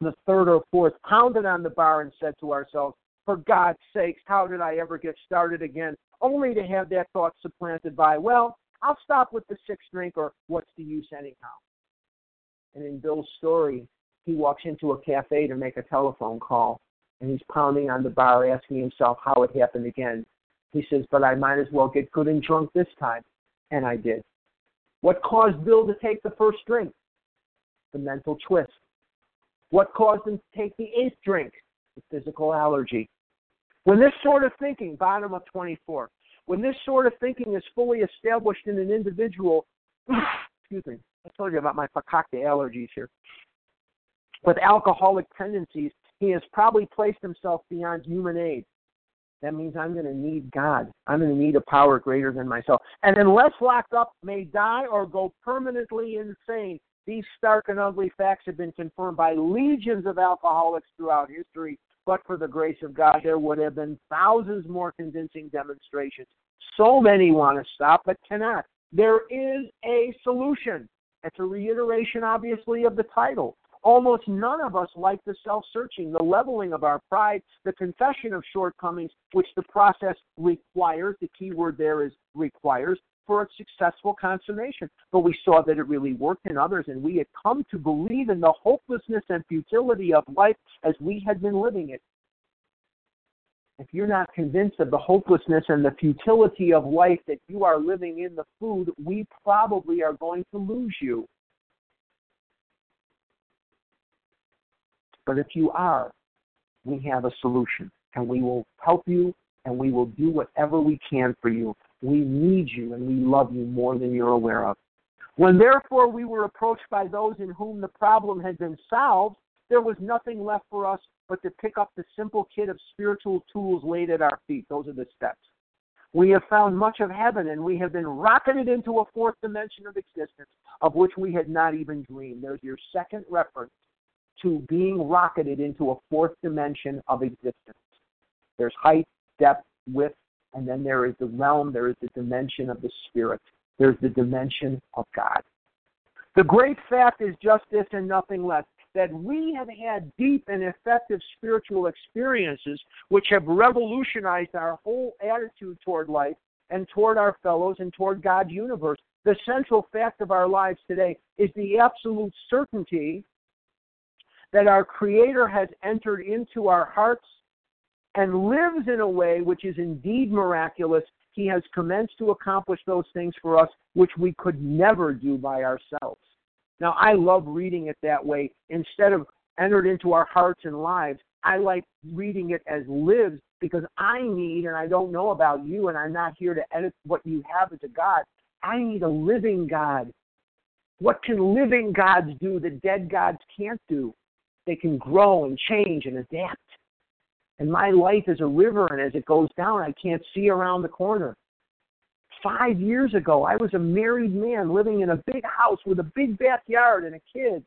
the third or fourth, pounded on the bar and said to ourselves, For God's sakes, how did I ever get started again? Only to have that thought supplanted by, Well, I'll stop with the sixth drink, or what's the use anyhow? And in Bill's story, he walks into a cafe to make a telephone call, and he's pounding on the bar, asking himself how it happened again. He says, But I might as well get good and drunk this time. And I did. What caused Bill to take the first drink? The mental twist. What caused him to take the eighth drink? The physical allergy. When this sort of thinking, bottom of 24, when this sort of thinking is fully established in an individual, <sniffs> excuse me, I told you about my fakakta allergies here. With alcoholic tendencies, he has probably placed himself beyond human aid. That means I'm going to need God. I'm going to need a power greater than myself. And unless locked up, may die or go permanently insane. These stark and ugly facts have been confirmed by legions of alcoholics throughout history. But for the grace of God, there would have been thousands more convincing demonstrations. So many want to stop, but cannot. There is a solution. It's a reiteration, obviously, of the title. Almost none of us like the self searching, the leveling of our pride, the confession of shortcomings, which the process requires. The key word there is requires for its successful consummation. But we saw that it really worked in others, and we had come to believe in the hopelessness and futility of life as we had been living it. If you're not convinced of the hopelessness and the futility of life that you are living in the food, we probably are going to lose you. But if you are, we have a solution and we will help you and we will do whatever we can for you. We need you and we love you more than you're aware of. When therefore we were approached by those in whom the problem had been solved, there was nothing left for us but to pick up the simple kit of spiritual tools laid at our feet. Those are the steps. We have found much of heaven and we have been rocketed into a fourth dimension of existence of which we had not even dreamed. There's your second reference to being rocketed into a fourth dimension of existence. There's height, depth, width, and then there is the realm, there is the dimension of the spirit. There's the dimension of God. The great fact is just this and nothing less that we have had deep and effective spiritual experiences which have revolutionized our whole attitude toward life and toward our fellows and toward God's universe. The central fact of our lives today is the absolute certainty that our Creator has entered into our hearts and lives in a way which is indeed miraculous. He has commenced to accomplish those things for us which we could never do by ourselves. Now, I love reading it that way. Instead of entered into our hearts and lives, I like reading it as lives because I need, and I don't know about you, and I'm not here to edit what you have as a God. I need a living God. What can living gods do that dead gods can't do? they can grow and change and adapt. And my life is a river, and as it goes down, I can't see around the corner. Five years ago, I was a married man living in a big house with a big backyard and a kid.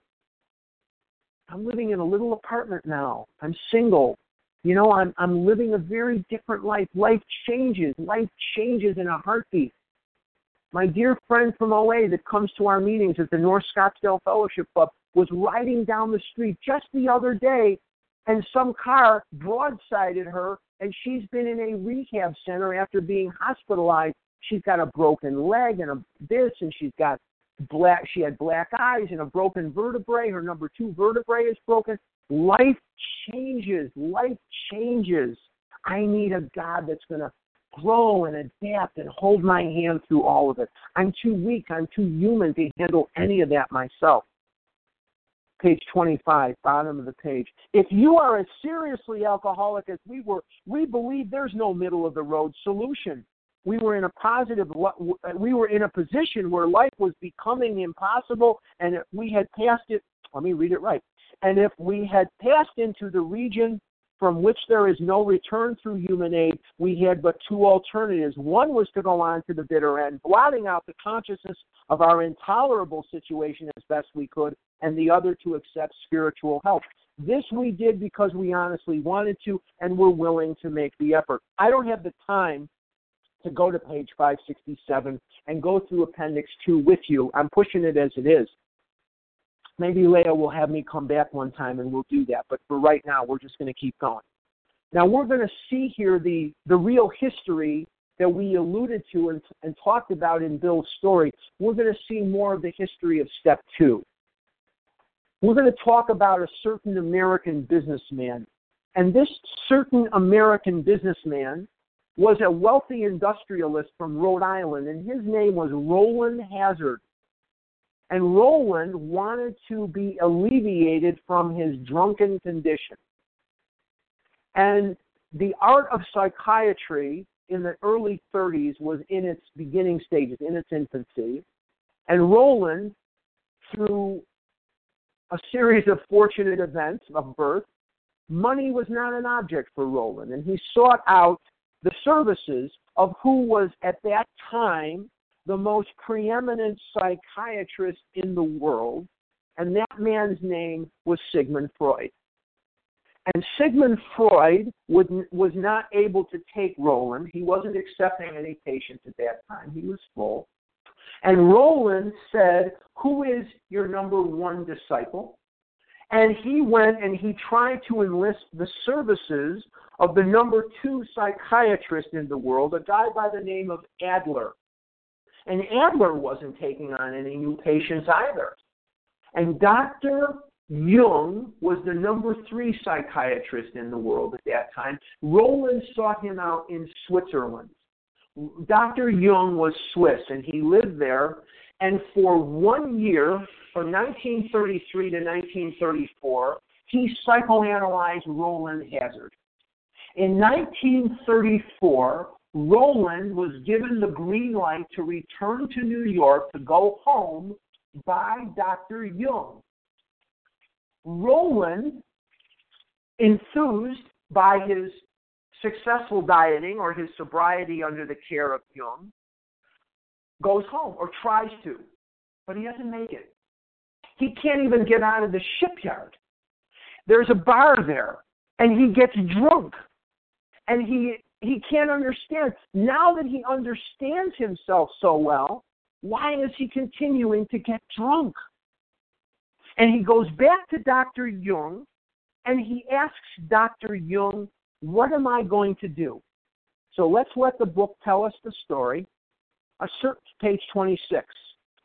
I'm living in a little apartment now. I'm single. You know, I'm I'm living a very different life. Life changes. Life changes in a heartbeat. My dear friend from OA that comes to our meetings at the North Scottsdale Fellowship Club was riding down the street just the other day and some car broadsided her and she's been in a rehab center after being hospitalized. She's got a broken leg and a this and she's got black she had black eyes and a broken vertebrae. Her number two vertebrae is broken. Life changes. Life changes. I need a God that's gonna grow and adapt and hold my hand through all of it. I'm too weak, I'm too human to handle any of that myself page 25, bottom of the page. If you are as seriously alcoholic as we were, we believe there's no middle of the road solution. We were in a positive, we were in a position where life was becoming impossible, and we had passed it. Let me read it right. And if we had passed into the region from which there is no return through human aid, we had but two alternatives. One was to go on to the bitter end, blotting out the consciousness of our intolerable situation as best we could, and the other to accept spiritual help. This we did because we honestly wanted to and were willing to make the effort. I don't have the time to go to page 567 and go through Appendix 2 with you. I'm pushing it as it is. Maybe Leah will have me come back one time and we'll do that. But for right now, we're just going to keep going. Now, we're going to see here the, the real history that we alluded to and, and talked about in Bill's story. We're going to see more of the history of step two. We're going to talk about a certain American businessman. And this certain American businessman was a wealthy industrialist from Rhode Island, and his name was Rowland Hazard. And Rowland wanted to be alleviated from his drunken condition. And the art of psychiatry in the early 30s was in its beginning stages, in its infancy. And Rowland, through a series of fortunate events of birth, money was not an object for Rowland, And he sought out the services of who was at that time the most preeminent psychiatrist in the world. And that man's name was Sigmund Freud. And Sigmund Freud would, was not able to take Rowland. He wasn't accepting any patients at that time. He was full. And Rowland said, Who is your number one disciple? And he went and he tried to enlist the services of the number two psychiatrist in the world, a guy by the name of Adler. And Adler wasn't taking on any new patients either. And Dr. Jung was the number three psychiatrist in the world at that time. Rowland sought him out in Switzerland. Dr. Jung was Swiss, and he lived there. And for one year, from 1933 to 1934, he psychoanalyzed Rowland Hazard. In 1934, Rowland was given the green light to return to New York to go home by Dr. Jung. Rowland, enthused by his successful dieting or his sobriety under the care of Jung, goes home or tries to, but he doesn't make it. He can't even get out of the shipyard. There's a bar there, and he gets drunk, and he he can't understand. Now that he understands himself so well, why is he continuing to get drunk? And he goes back to Dr. Jung and he asks Dr. Jung, What am I going to do? So let's let the book tell us the story. A certain, page 26.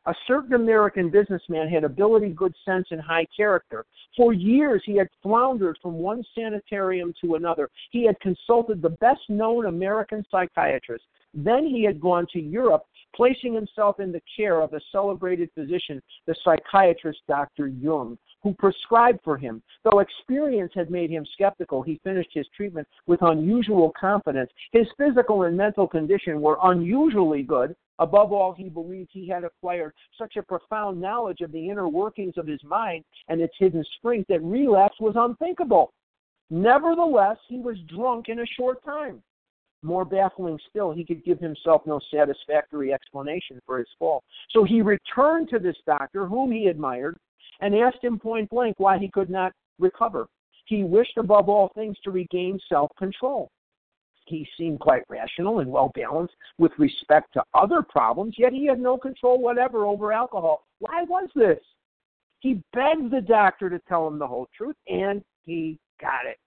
A certain American businessman had ability, good sense, and high character. For years, he had floundered from one sanitarium to another. He had consulted the best known American psychiatrist. Then he had gone to Europe placing himself in the care of a celebrated physician, the psychiatrist Dr. Jung, who prescribed for him. Though experience had made him skeptical, he finished his treatment with unusual confidence. His physical and mental condition were unusually good. Above all, he believed he had acquired such a profound knowledge of the inner workings of his mind and its hidden strength that relapse was unthinkable. Nevertheless, he was drunk in a short time. More baffling still, he could give himself no satisfactory explanation for his fall. So he returned to this doctor, whom he admired, and asked him point blank why he could not recover. He wished above all things to regain self control. He seemed quite rational and well balanced with respect to other problems, yet he had no control whatever over alcohol. Why was this? He begged the doctor to tell him the whole truth, and he got it.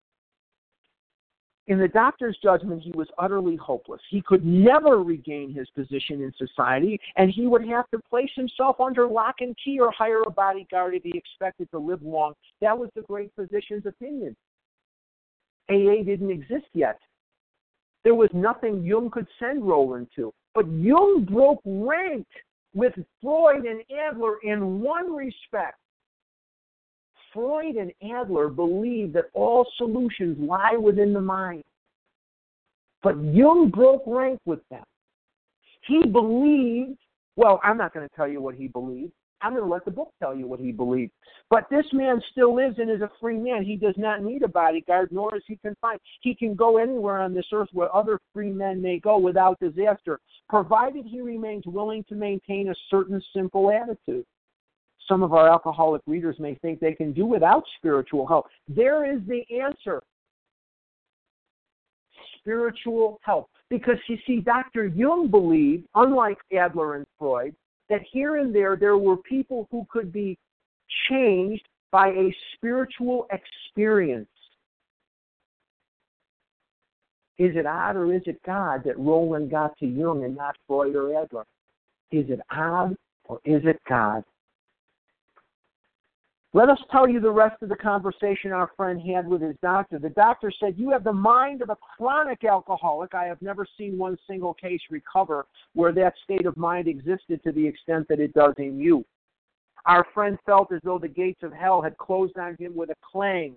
In the doctor's judgment, he was utterly hopeless. He could never regain his position in society, and he would have to place himself under lock and key or hire a bodyguard if he expected to live long. That was the great physician's opinion. AA didn't exist yet. There was nothing Jung could send Rowland to. But Jung broke rank with Freud and Adler in one respect. Freud and Adler believed that all solutions lie within the mind. But Jung broke rank with them. He believed, well, I'm not going to tell you what he believed. I'm going to let the book tell you what he believed. But this man still lives and is a free man. He does not need a bodyguard, nor is he confined. He can go anywhere on this earth where other free men may go without disaster, provided he remains willing to maintain a certain simple attitude some of our alcoholic readers may think they can do without spiritual help. There is the answer. spiritual help. Because you see, Dr. Jung believed, unlike Adler and Freud, that here and there there were people who could be changed by a spiritual experience. Is it odd or is it God that Rowland got to Jung and not Freud or Adler? Is it odd or is it God? Let us tell you the rest of the conversation our friend had with his doctor. The doctor said, You have the mind of a chronic alcoholic. I have never seen one single case recover where that state of mind existed to the extent that it does in you. Our friend felt as though the gates of hell had closed on him with a clang.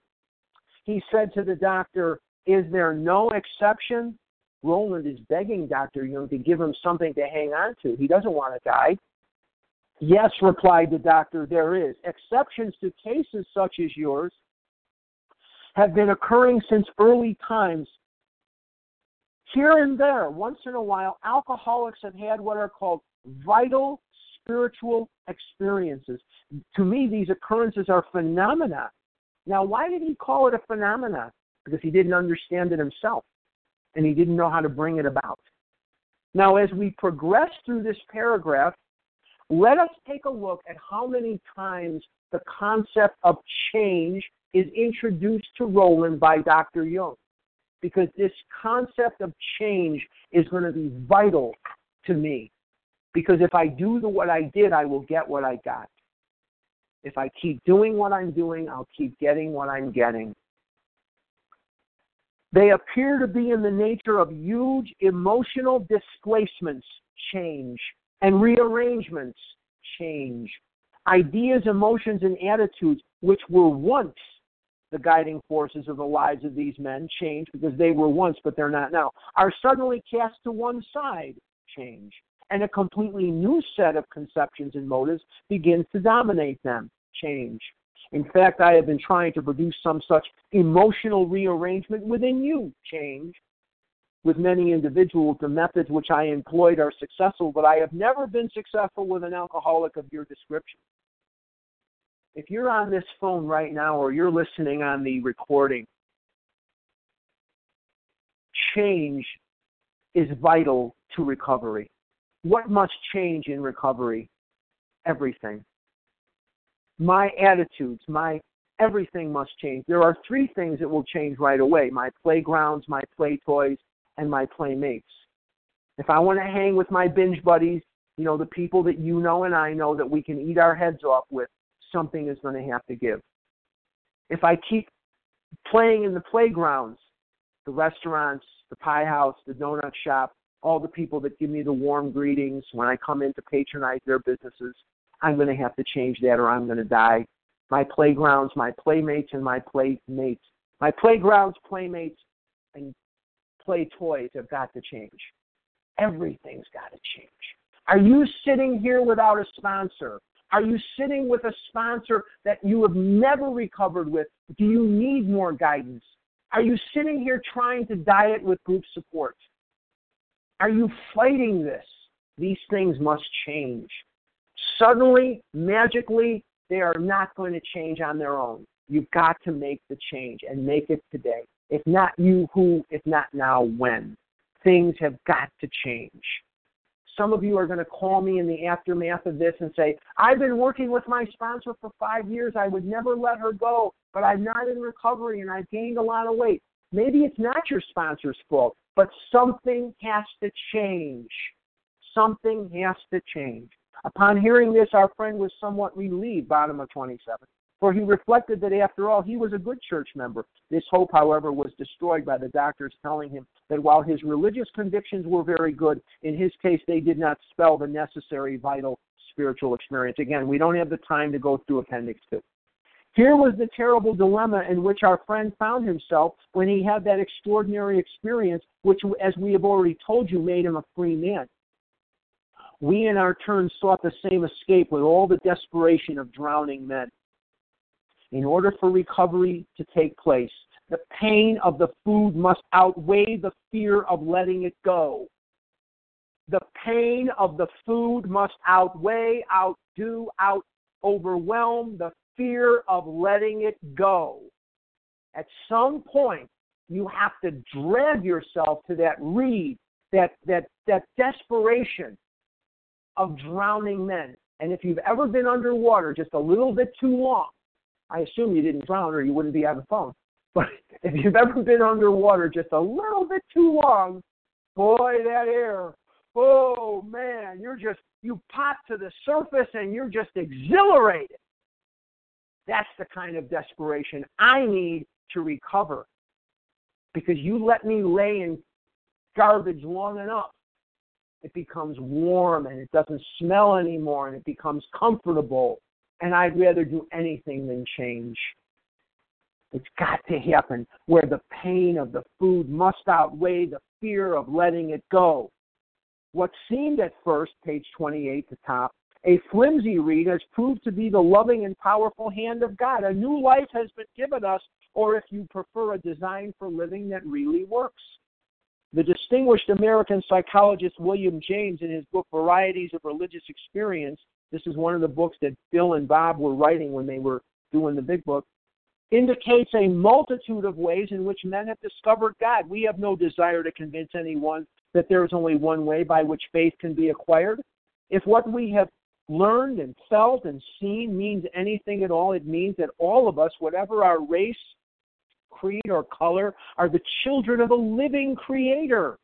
He said to the doctor, Is there no exception? Rowland is begging Dr. Jung to give him something to hang on to. He doesn't want to die. Yes, replied the doctor, there is. Exceptions to cases such as yours have been occurring since early times. Here and there, once in a while, alcoholics have had what are called vital spiritual experiences. To me, these occurrences are phenomena. Now, why did he call it a phenomena? Because he didn't understand it himself and he didn't know how to bring it about. Now, as we progress through this paragraph, let us take a look at how many times the concept of change is introduced to Rowland by Dr. Jung. Because this concept of change is going to be vital to me. Because if I do the, what I did, I will get what I got. If I keep doing what I'm doing, I'll keep getting what I'm getting. They appear to be in the nature of huge emotional displacements, change, and rearrangements change. Ideas, emotions, and attitudes, which were once the guiding forces of the lives of these men, change because they were once, but they're not now, are suddenly cast to one side, change. And a completely new set of conceptions and motives begins to dominate them, change. In fact, I have been trying to produce some such emotional rearrangement within you, change with many individuals, the methods which I employed are successful, but I have never been successful with an alcoholic of your description. If you're on this phone right now or you're listening on the recording, change is vital to recovery. What must change in recovery? Everything. My attitudes, my everything must change. There are three things that will change right away my playgrounds, my play toys, and my playmates. If I want to hang with my binge buddies, you know, the people that you know and I know that we can eat our heads off with, something is going to have to give. If I keep playing in the playgrounds, the restaurants, the pie house, the donut shop, all the people that give me the warm greetings when I come in to patronize their businesses, I'm going to have to change that or I'm going to die. My playgrounds, my playmates, and my playmates. My playgrounds, playmates, and play toys have got to change. Everything's got to change. Are you sitting here without a sponsor? Are you sitting with a sponsor that you have never recovered with? Do you need more guidance? Are you sitting here trying to diet with group support? Are you fighting this? These things must change. Suddenly, magically, they are not going to change on their own. You've got to make the change and make it today. If not you, who? If not now, when? Things have got to change. Some of you are going to call me in the aftermath of this and say, I've been working with my sponsor for five years. I would never let her go, but I'm not in recovery and I've gained a lot of weight. Maybe it's not your sponsor's fault, but something has to change. Something has to change. Upon hearing this, our friend was somewhat relieved, bottom of 27 for he reflected that after all he was a good church member. This hope, however, was destroyed by the doctors telling him that while his religious convictions were very good, in his case they did not spell the necessary vital spiritual experience. Again, we don't have the time to go through Appendix 2. Here was the terrible dilemma in which our friend found himself when he had that extraordinary experience, which, as we have already told you, made him a free man. We, in our turn, sought the same escape with all the desperation of drowning men in order for recovery to take place, the pain of the food must outweigh the fear of letting it go. The pain of the food must outweigh, outdo, out overwhelm the fear of letting it go. At some point, you have to drag yourself to that reed, that that that desperation of drowning men. And if you've ever been underwater just a little bit too long, I assume you didn't drown or you wouldn't be on the phone. But <laughs> if you've ever been underwater just a little bit too long, boy, that air, oh man, you're just, you pop to the surface and you're just exhilarated. That's the kind of desperation I need to recover because you let me lay in garbage long enough. It becomes warm and it doesn't smell anymore and it becomes comfortable. And I'd rather do anything than change. It's got to happen where the pain of the food must outweigh the fear of letting it go. What seemed at first, page 28, the top, a flimsy reed has proved to be the loving and powerful hand of God. A new life has been given us, or if you prefer, a design for living that really works. The distinguished American psychologist William James, in his book Varieties of Religious Experience, this is one of the books that Bill and Bob were writing when they were doing the big book indicates a multitude of ways in which men have discovered God. We have no desire to convince anyone that there is only one way by which faith can be acquired. If what we have learned and felt and seen means anything at all, it means that all of us, whatever our race, creed, or color, are the children of a living creator.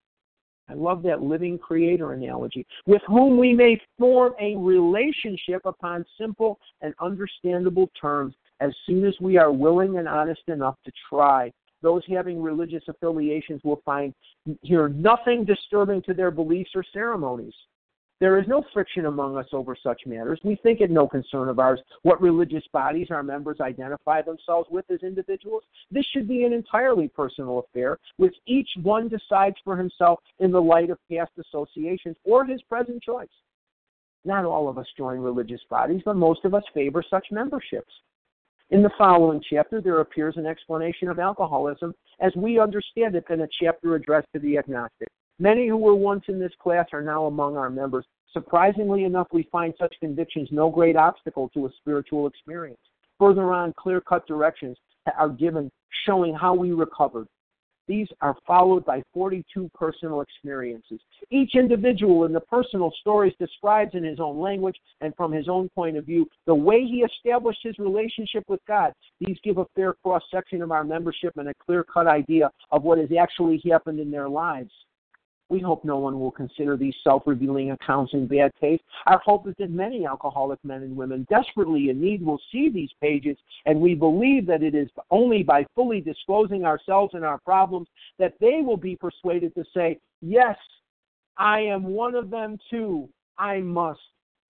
I love that living creator analogy, with whom we may form a relationship upon simple and understandable terms as soon as we are willing and honest enough to try. Those having religious affiliations will find here nothing disturbing to their beliefs or ceremonies. There is no friction among us over such matters. We think it no concern of ours what religious bodies our members identify themselves with as individuals. This should be an entirely personal affair, which each one decides for himself in the light of past associations or his present choice. Not all of us join religious bodies, but most of us favor such memberships. In the following chapter, there appears an explanation of alcoholism as we understand it in a chapter addressed to the agnostic. Many who were once in this class are now among our members. Surprisingly enough, we find such convictions no great obstacle to a spiritual experience. Further on, clear cut directions are given showing how we recovered. These are followed by 42 personal experiences. Each individual in the personal stories describes in his own language and from his own point of view the way he established his relationship with God. These give a fair cross section of our membership and a clear cut idea of what has actually happened in their lives. We hope no one will consider these self revealing accounts in bad taste. Our hope is that many alcoholic men and women desperately in need will see these pages, and we believe that it is only by fully disclosing ourselves and our problems that they will be persuaded to say, Yes, I am one of them too. I must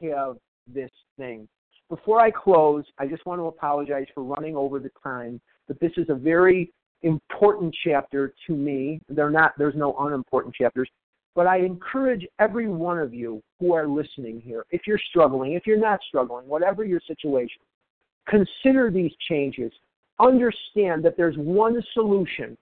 have this thing. Before I close, I just want to apologize for running over the time, but this is a very important chapter to me. They're not, there's no unimportant chapters. But I encourage every one of you who are listening here, if you're struggling, if you're not struggling, whatever your situation, consider these changes. Understand that there's one solution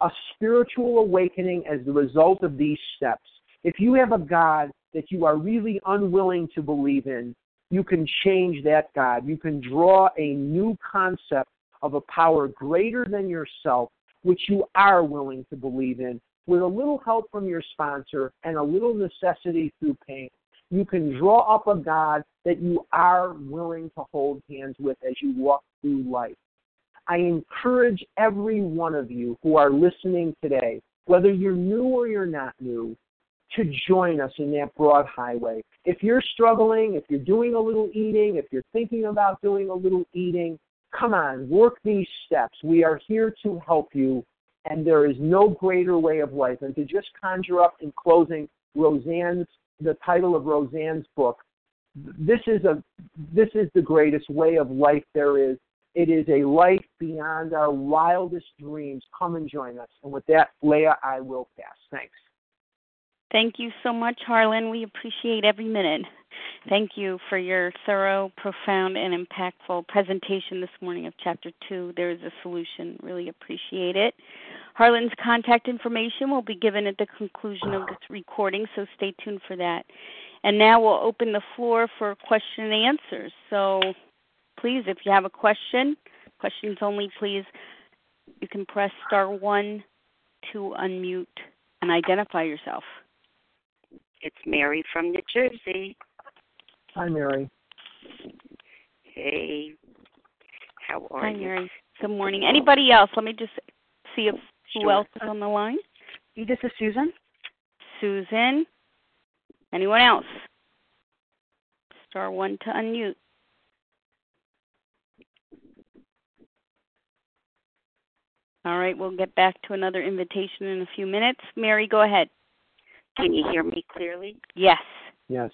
a spiritual awakening as the result of these steps. If you have a God that you are really unwilling to believe in, you can change that God. You can draw a new concept of a power greater than yourself, which you are willing to believe in, with a little help from your sponsor and a little necessity through pain. You can draw up a God that you are willing to hold hands with as you walk through life. I encourage every one of you who are listening today, whether you're new or you're not new, to join us in that broad highway. If you're struggling, if you're doing a little eating, if you're thinking about doing a little eating, Come on, work these steps. We are here to help you, and there is no greater way of life And to just conjure up in closing Rozanne's the title of Rozanne's book. This is a this is the greatest way of life there is. It is a life beyond our wildest dreams. Come and join us. And with that, Leah, I will pass. Thanks. Thank you so much, Harlan. We appreciate every minute. Thank you for your thorough, profound, and impactful presentation this morning of Chapter 2. There is a solution. Really appreciate it. Harlan's contact information will be given at the conclusion of this recording, so stay tuned for that. And now we'll open the floor for question and answers. So please, if you have a question, questions only, please, you can press star one to unmute and identify yourself. It's Mary from New Jersey. Hi, Mary. Hey, how are Hi, you? Mary. Good morning. Anybody else? Let me just see if who else is on the line. Uh, this is Susan. Susan. Anyone else? Star one to unmute. All right, we'll get back to another invitation in a few minutes. Mary, go ahead. Can you hear me clearly? Yes. Yes.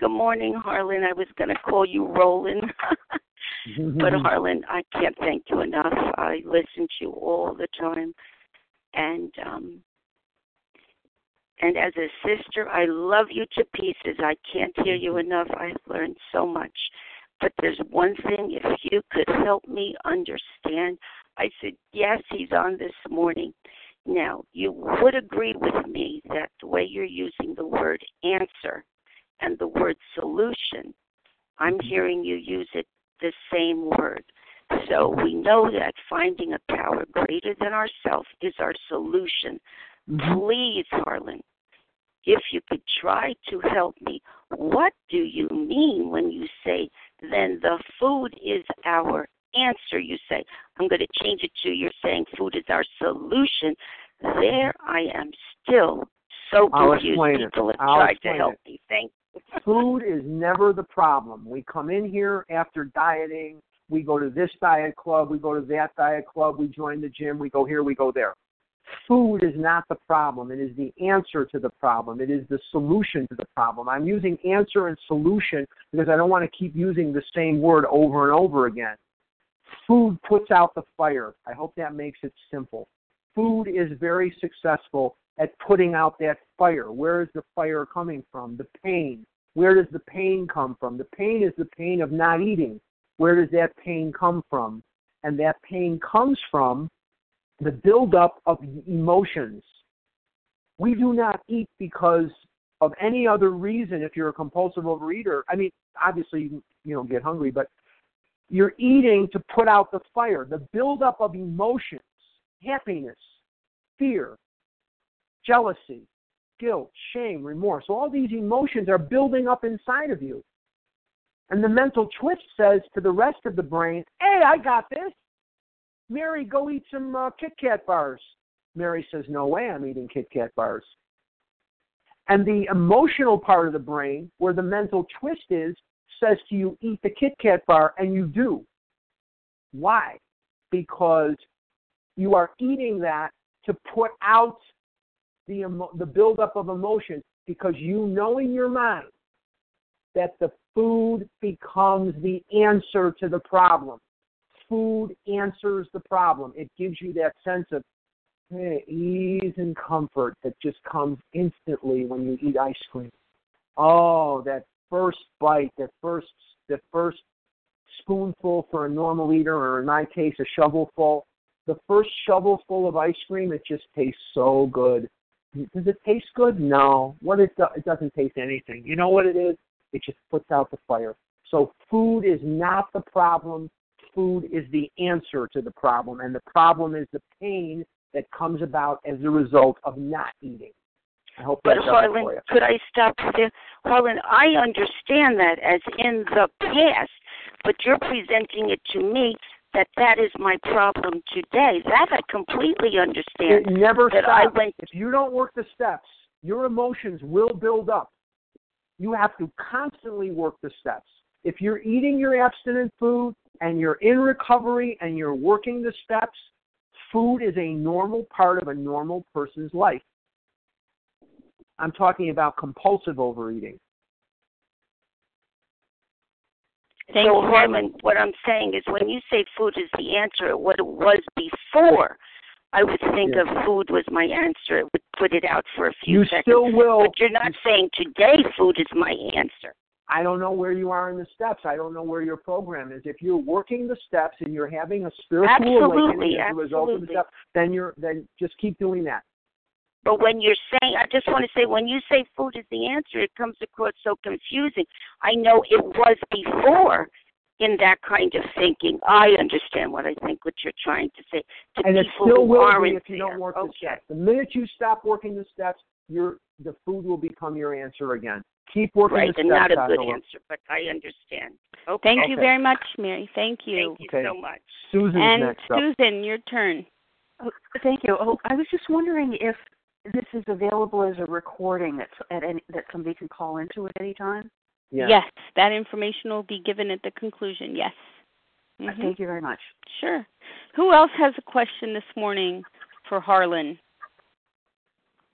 Good morning, Harlan. I was going to call you Rowland, <laughs> but <laughs> Harlan, I can't thank you enough. I listen to you all the time, and um, and as a sister, I love you to pieces. I can't hear you enough. I've learned so much. But there's one thing, if you could help me understand. I said, yes, he's on this morning. Now, you would agree with me that the way you're using the word answer and the word solution, I'm hearing you use it the same word. So we know that finding a power greater than ourselves is our solution. Mhm. Please, Harlan, if you could try to help me, what do you mean when you say, then the food is our answer? You say, I'm going to change it to you're saying food is our solution. There I am still so I'll confused. explain it. Have I'll tried explain to help it. me. Thank <laughs> Food is never the problem. We come in here after dieting. We go to this diet club. We go to that diet club. We join the gym. We go here. We go there. Food is not the problem. It is the answer to the problem. It is the solution to the problem. I'm using answer and solution because I don't want to keep using the same word over and over again. Food puts out the fire. I hope that makes it simple. Food is very successful at putting out that fire. Where is the fire coming from? The pain. Where does the pain come from? The pain is the pain of not eating. Where does that pain come from? And that pain comes from the buildup of emotions. We do not eat because of any other reason if you're a compulsive overeater. I mean, obviously you, you don't get hungry, but you're eating to put out the fire. The buildup of emotions, happiness, fear, jealousy, guilt, shame, remorse. All these emotions are building up inside of you. And the mental twist says to the rest of the brain, hey, I got this. Mary, go eat some uh, Kit Kat bars. Mary says, no way I'm eating Kit Kat bars. And the emotional part of the brain, where the mental twist is, says to you, eat the Kit Kat bar, and you do. Why? Because you are eating that to put out the emo- the buildup of emotions because you know in your mind that the food becomes the answer to the problem. Food answers the problem. It gives you that sense of hey, ease and comfort that just comes instantly when you eat ice cream. Oh, that first bite, that first the first spoonful for a normal eater, or in my case, a shovelful. The first shovelful of ice cream, it just tastes so good. Does it taste good? No. What it do, it doesn't taste anything. You know what it is? It just puts out the fire. So food is not the problem. Food is the answer to the problem, and the problem is the pain that comes about as a result of not eating. I hope But that Harlan, for you. could I stop there? Harlan, I understand that as in the past, but you're presenting it to me that that is my problem today. That I completely understand. It never that I stops. went If you don't work the steps, your emotions will build up. You have to constantly work the steps. If you're eating your abstinent food and you're in recovery and you're working the steps, food is a normal part of a normal person's life. I'm talking about compulsive overeating. Thank so you Harlan, what I'm saying is when you say food is the answer, what it was before, I would think Yeah. of food was my answer. It would put it out for a few You seconds. still will. But you're not saying today food is my answer. I don't know where you are in the steps. I don't know where your program is. If you're working the steps and you're having a spiritual Absolutely, awakening as a result of the steps, then you're then just keep doing that. But when you're saying, I just want to say, when you say food is the answer, it comes across so confusing. I know it was before, in that kind of thinking. I understand what I think what you're trying to say. To and it still who will be if you there. don't work okay. the steps. The minute you stop working the steps, your the food will become your answer again. Keep working Right, the steps. and not a good answer, but I understand. Okay. Thank you very much, Mary. Thank you. Thank you Okay. so much. Susan's and next up. Susan, your turn. Oh, thank you. Oh, I was just wondering if this is available as a recording that's at any, that somebody can call into at any time. Yeah. Yes, that information will be given at the conclusion. Yes. Mhm. Thank you very much. Sure. Who else has a question this morning for Harlan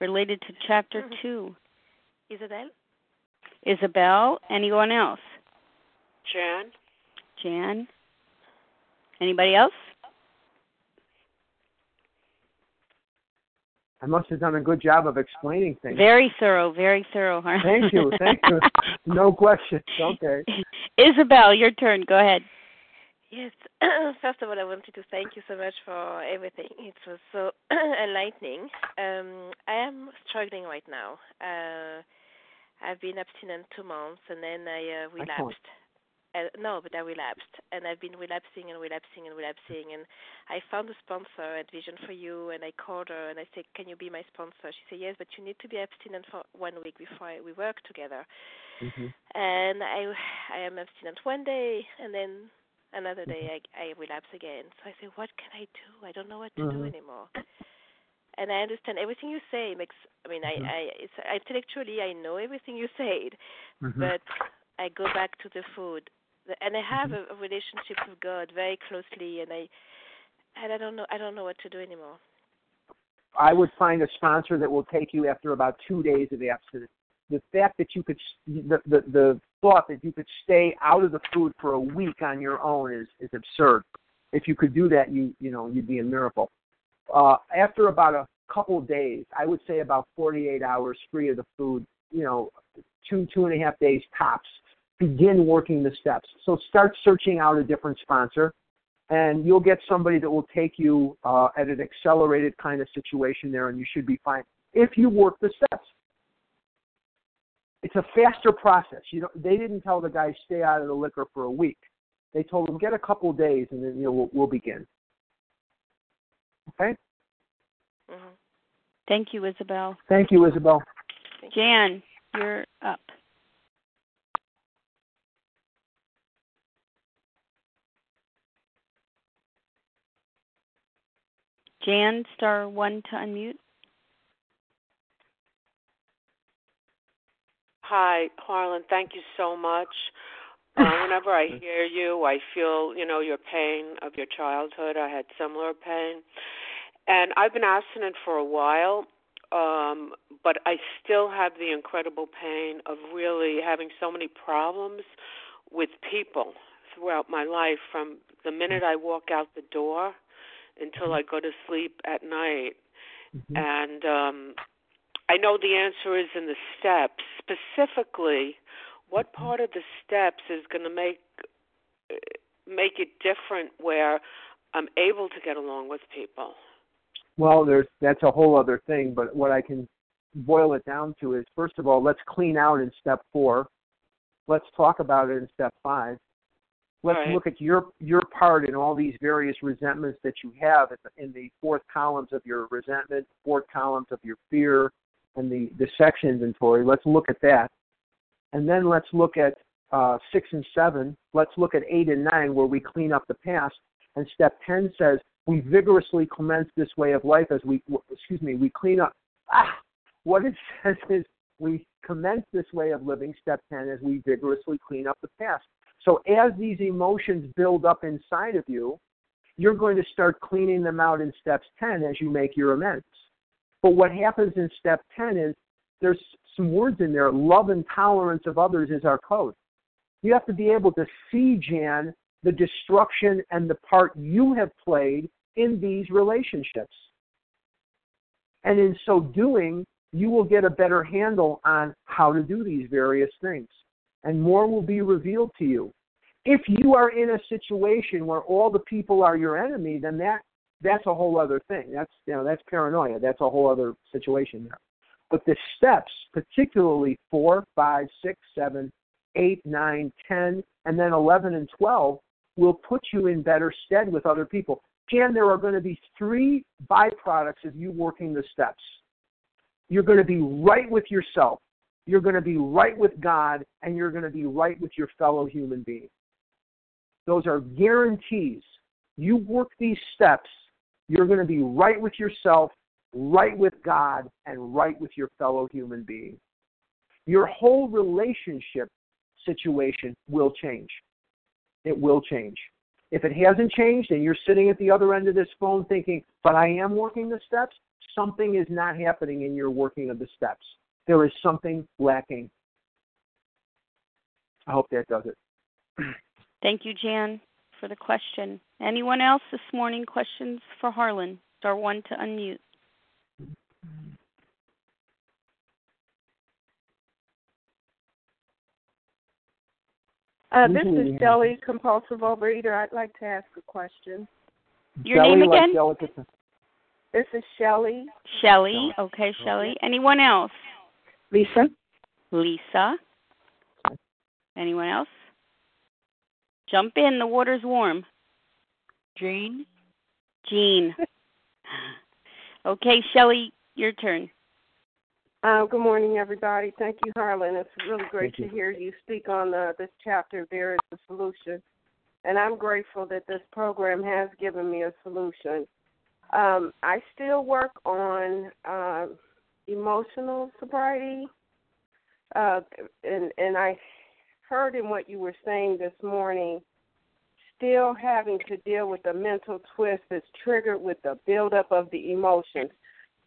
related to chapter Mhm. two? Isabel? Isabel, anyone else? Jan? Jan? Anybody else? I must have done a good job of explaining things. Very thorough, very thorough, Harlan. Thank you, thank you. <laughs> No questions. Okay. Isabel, your turn. Go ahead. Yes. <clears throat> First of all, I wanted to thank you so much for everything. It was so <clears throat> enlightening. Um, I am struggling right now. Uh, I've been abstinent two months, and then I uh, Excellent. Uh, no, but I relapsed, and I've been relapsing and relapsing and relapsing. And I found a sponsor at Vision for You, and I called her and I said, "Can you be my sponsor?" She said, "Yes, but you need to be abstinent for one week before I, we work together." hmm and I I am abstinent one day, and then another day I I relapse again. So I say, what can I do? I don't know what to do Mhm. anymore. And I understand everything you say makes. I mean. I I it's intellectually I know everything you said, hmm but I go back to the food, and I have Mm-hmm. a, a relationship with God very closely, and I and I don't know I don't know what to do anymore. I would find a sponsor that will take you after about two days of abstinence. The fact that you could, the, the the thought that you could stay out of the food for a week on your own is is absurd. If you could do that, you you know you'd be a miracle. Uh, after about a couple of days, I would say about 48 hours free of the food. You know, two two and a half days tops. Begin working the steps. So start searching out a different sponsor and you'll get somebody that will take you uh, at an accelerated kind of situation there, and you should be fine if you work the steps. It's a faster process. You know, they didn't tell the guy stay out of the liquor for a week. They told him get a couple of days, and then you know we'll, we'll begin. Okay. hmm Thank you, Isabel. Thank you, Isabel. Jan, you're up. Jan, star one to unmute. Hi, Harlan. Thank you so much. <laughs> Uh, whenever I hear you, I feel, you know, your pain of your childhood. I had similar pain. And I've been abstinent for a while, um, but I still have the incredible pain of really having so many problems with people throughout my life from the minute I walk out the door until I go to sleep at night. Mhm. And um I know the answer is in the steps. Specifically, what part of the steps is going to make make it different where I'm able to get along with people? Well, there's that's a whole other thing, but what I can boil it down to is first of all, let's clean out in step four. Let's talk about it in step five. Let's Right. look at your your part in all these various resentments that you have in the, in the fourth columns of your resentment, fourth columns of your fear, and the the sex inventory. Let's look at that, and then let's look at uh, six and seven. Let's look at eight and nine, where we clean up the past. And step ten says we vigorously commence this way of life as we excuse me we clean up. Ah, what it <laughs> says is we commence this way of living. Step ten as we vigorously clean up the past. So as these emotions build up inside of you, you're going to start cleaning them out in steps 10 as you make your amends. But what happens in step 10 is there's some words in there. Love and tolerance of others is our code. You have to be able to see, Jan, the destruction and the part you have played in these relationships. And in so doing, you will get a better handle on how to do these various things. And more will be revealed to you. If you are in a situation where all the people are your enemy, then that that's a whole other thing. That's you know that's paranoia. That's a whole other situation there. But the steps, particularly four, five, six, seven, 8, 9, 10, and then 11 and 12 will put you in better stead with other people. Jan, there are going to be three byproducts of you working the steps. You're going to be right with yourself, you're going to be right with God, and you're going to be right with your fellow human being. Those are guarantees. You work these steps, you're going to be right with yourself, right with God, and right with your fellow human being. Your whole relationship situation will change. It will change. If it hasn't changed and you're sitting at the other end of this phone thinking, but I am working the steps, something is not happening in your working of the steps. There is something lacking. I hope that does it. <clears throat> Thank you, Jan, for the question. Anyone else this morning? Questions for Harlan? Star one to unmute. Uh, this is Shelley, compulsive overeater. I'd like to ask a question. Your name again? This is Shelley. Shelley. Okay, Shelley. Anyone else? Lisa. Lisa. Anyone else? Jump in. The water's warm. Jean. Jean. <laughs> okay, Shelley, your turn. Uh, good morning, everybody. Thank you, Harlan. It's really great to hear you speak on uh, this chapter. There is a solution, and I'm grateful that this program has given me a solution. Um, I still work on uh, emotional sobriety, uh, and and I heard in what you were saying this morning, still having to deal with the mental twist that's triggered with the buildup of the emotions.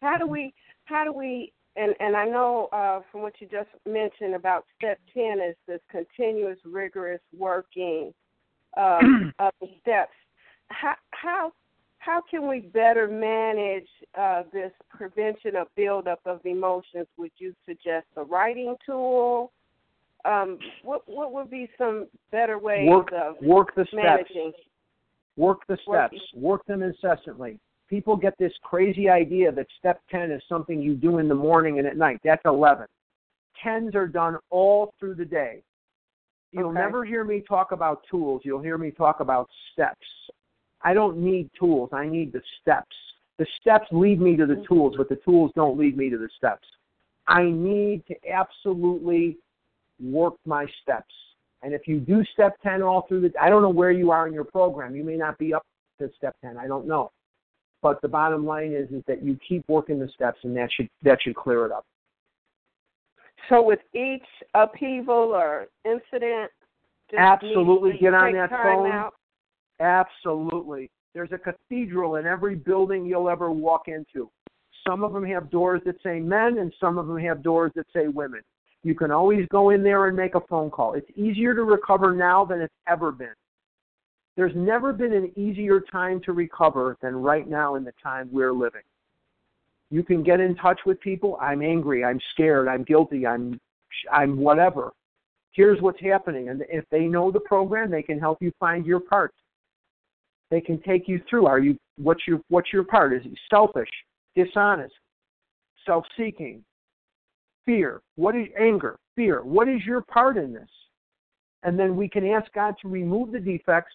How do we how do we and and I know uh, from what you just mentioned about step ten is this continuous, rigorous working um, <clears throat> of the steps. How how how can we better manage uh, this prevention of buildup of emotions? Would you suggest a writing tool? Um, what what would be some better ways work, of work the managing? steps? Work the steps. Work them incessantly people get this crazy idea that step 10 is something you do in the morning and at night. That's 11. 10s are done all through the day. You'll Okay. never hear me talk about tools. You'll hear me talk about steps. I don't need tools. I need the steps. The steps lead me to the tools, but the tools don't lead me to the steps. I need to absolutely work my steps. And if you do step 10 all through the I don't know where you are in your program. You may not be up to step 10. I don't know. But the bottom line is is that you keep working the steps and that should that should clear it up. So with each upheaval or incident, just Absolutely. Get on that phone. Out. Absolutely. There's a cathedral in every building you'll ever walk into. Some of them have doors that say men, and some of them have doors that say women. You can always go in there and make a phone call. It's easier to recover now than it's ever been. There's never been an easier time to recover than right now in the time we're living. You can get in touch with people. I'm angry. I'm scared. I'm guilty. I'm, I'm whatever. Here's what's happening, and if they know the program, they can help you find your part. They can take you through. Are you what's your what's your part? Is it selfish, dishonest, self-seeking, fear? What is anger? Fear. What is your part in this? And then we can ask God to remove the defects.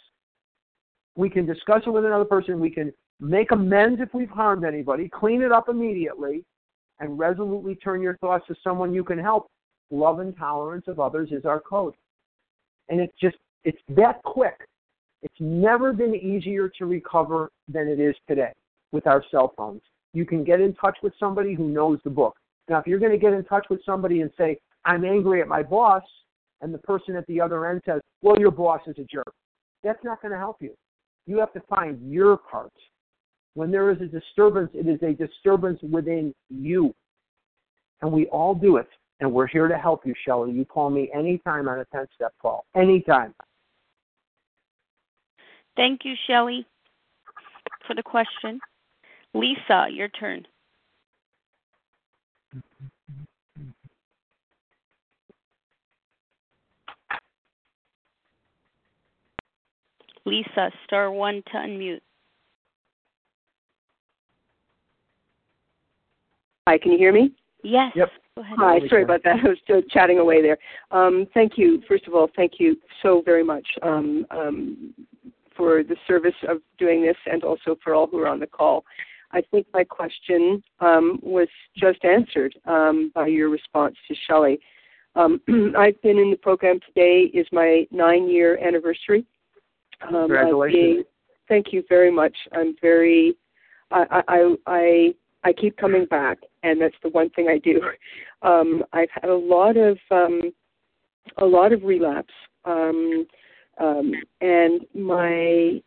We can discuss it with another person. We can make amends if we've harmed anybody, clean it up immediately, and resolutely turn your thoughts to someone you can help. Love and tolerance of others is our code. And it's just, it's that quick. It's never been easier to recover than it is today with our cell phones. You can get in touch with somebody who knows the book. Now, if you're going to get in touch with somebody and say, I'm angry at my boss, and the person at the other end says, Well, your boss is a jerk, that's not going to help you. You have to find your part. When there is a disturbance, it is a disturbance within you. And we all do it. And we're here to help you, Shelley. You call me anytime on a 10 step call. Anytime. Thank you, Shelley, for the question. Lisa, your turn. Lisa, star one to unmute. Hi, can you hear me? Yes. Yep. Hi, sorry about that. I was still chatting away there. Um, thank you. First of all, thank you so very much um, um, for the service of doing this and also for all who are on the call. I think my question um, was just answered um, by your response to Shelley. Um, <clears throat> I've been in the program today is my nine year anniversary. Congratulations. Being, thank you very much. I'm very I, I I I keep coming back, and that's the one thing I do. <laughs> Um, I've had a lot of um, a lot of relapse, um, um, and my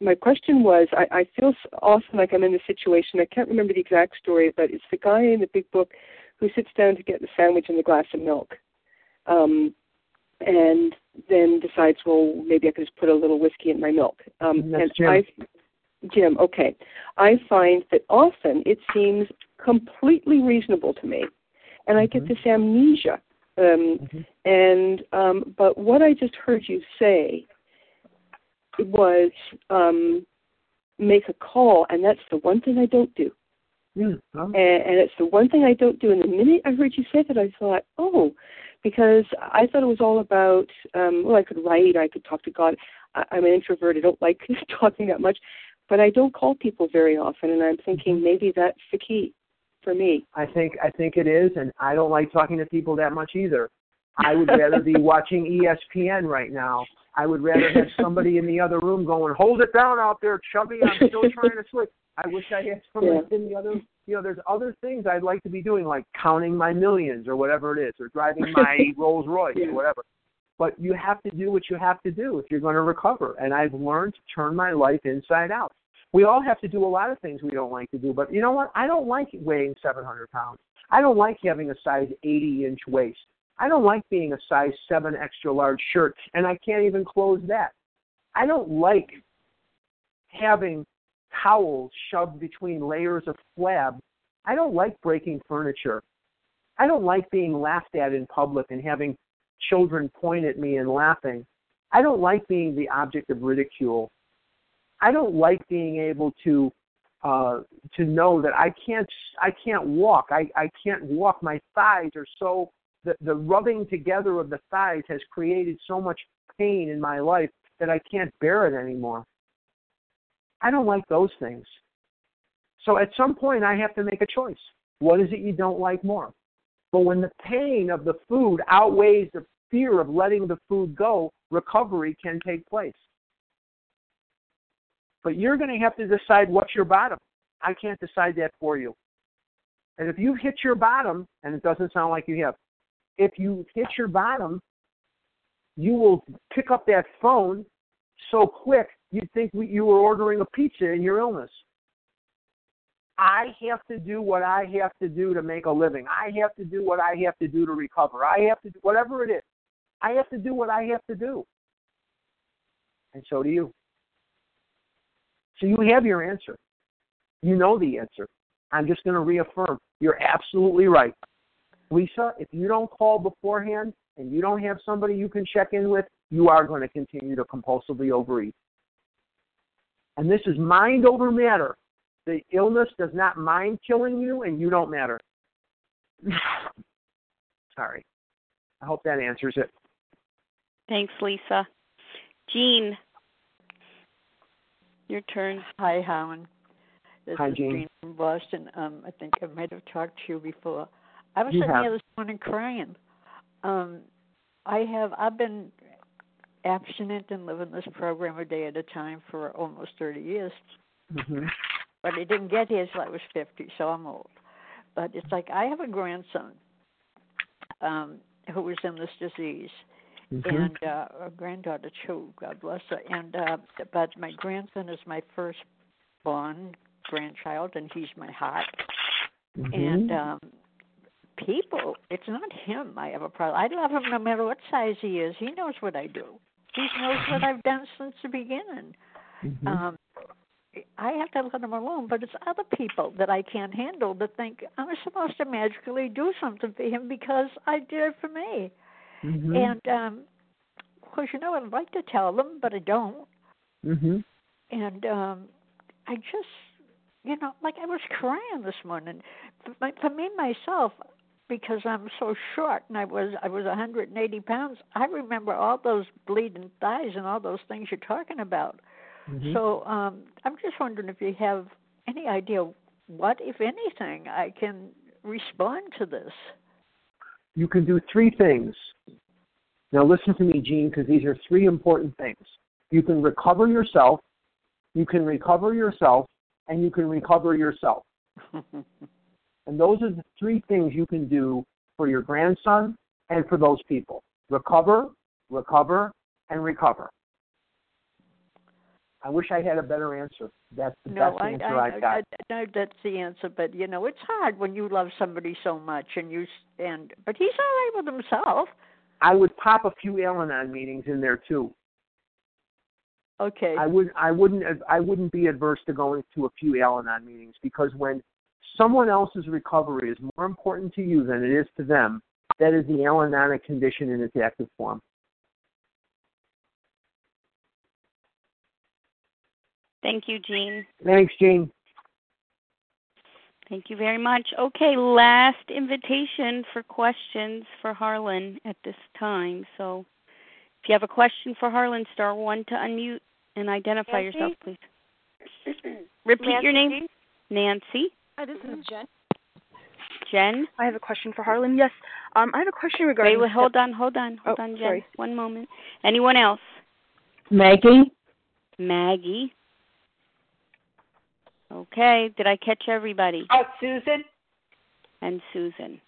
my question was, I, I feel often like I'm in the situation. I can't remember the exact story, but it's the guy in the big book who sits down to get the sandwich and the glass of milk, um, and then decides, well, maybe I could just put a little whiskey in my milk. Um, That's and Jim. I, Jim, okay. I find that often it seems completely reasonable to me, and I get Mhm. this amnesia. Um, Mhm. And um, but what I just heard you say was um, make a call, and that's the one thing I don't do. Yeah. well, And, and it's the one thing I don't do. And the minute I heard you say that, I thought, oh, because I thought it was all about, um, well, I could write, I could talk to God. I, I'm an introvert. I don't <laughs> like <laughs> talking that much, but I don't call people very often. And I'm thinking maybe that's the key for me. I think I think it is, and I don't like talking to people that much either. I would <laughs> rather be watching ESPN right now. I would rather have <laughs> somebody in the other room going, "Hold it down out there, Chubby. I'm still trying to sleep." I wish I had <laughs> somebody Yeah. in the other. You know, there's other things I'd like to be doing, like counting my millions or whatever it is, or driving <laughs> my Rolls Royce Yeah. or whatever. But you have to do what you have to do if you're going to recover. And I've learned to turn my life inside out. We all have to do a lot of things we don't like to do. But you know what? I don't like weighing 700 pounds. I don't like having a size 80 inch waist. I don't like being a size 7 extra large shirt, and I can't even close that. I don't like having towels shoved between layers of flab. I don't like breaking furniture. I don't like being laughed at in public and having children point at me and laughing. I don't like being the object of ridicule. I don't like being able to uh to know that I can't I can't walk. I I can't walk. My thighs are so the the rubbing together of the thighs has created so much pain in my life that I can't bear it anymore. I don't like those things. So at some point I have to make a choice. What is it you don't like more? But when the pain of the food outweighs the fear of letting the food go, recovery can take place. But you're going to have to decide what's your bottom. I can't decide that for you. And if you've hit your bottom, and it doesn't sound like you have, if you hit your bottom, you will pick up that phone so quick you'd think you were ordering a pizza in your illness. I have to do what I have to do to make a living. I have to do what I have to do to recover. I have to do whatever it is. I have to do what I have to do. And so do you. So you have your answer. You know the answer. I'm just going to reaffirm. You're absolutely right. Lisa, if you don't call beforehand and you don't have somebody you can check in with, you are going to continue to compulsively overeat. And this is mind over matter. The illness does not mind killing you, and you don't matter. <sighs> Sorry. I hope that answers it. Thanks, Lisa. Jean, your turn. Hi, Howard. This Hi, is Jean. Jean from Boston. Um, I think I might have talked to you before. I was You sitting have. here this morning crying. Um, I have I've been abstinent and living this program a day at a time for almost 30 years. hmm But I didn't get here till I was 50, so I'm old. But it's like I have a grandson um, who was in this disease, hmm and uh, a granddaughter too. God bless her. And uh, but my grandson is my first born grandchild, and he's my heart. hmm And um, people, it's not him. I have a problem. I love him no matter what size he is. He knows what I do. He knows what I've done since the beginning. hmm Um, I have to let him alone, but it's other people that I can't handle that think I'm supposed to magically do something for him because I did it for me. hmm And um of course, you know, I'd like to tell them, but I don't. hmm And um I just, you know, like I was crying this morning. For, my, for me myself, because I'm so short and I was I was 180 pounds. I remember all those bleeding thighs and all those things you're talking about. Mhm. So um, I'm just wondering if you have any idea what, if anything, I can respond to this. You can do three things. Now, listen to me, Jean, because these are three important things. You can recover yourself, you can recover yourself, and you can recover yourself. <laughs> And those are the three things you can do for your grandson and for those people recover, recover, and recover. I wish I had a better answer. That's the no, best I, answer I, have got. I, I, that's the answer. But you know, it's hard when you love somebody so much, and you s- and but he's all right with himself. I would pop a few Al-Anon meetings in there too. Okay. I would I wouldn't I wouldn't be adverse to going to a few Al-Anon meetings because when someone else's recovery is more important to you than it is to them, that is the Al-Anonic condition in its active form. Thank you, Jean. Thanks, Jean. Thank you very much. Okay, last invitation for questions for Harlan at this time. So if you have a question for Harlan, star one to unmute and identify Nancy? yourself, please. Repeat your name. Nancy. Hi, this is Jen. Jen. I have a question for Harlan. Yes, um, I have a question Wait, regarding. wait, hold on, hold on, hold Oh, on, Jen. sorry. One moment. Anyone else? Maggie? Maggie. Okay, did I catch everybody? Oh, Susan? And Susan.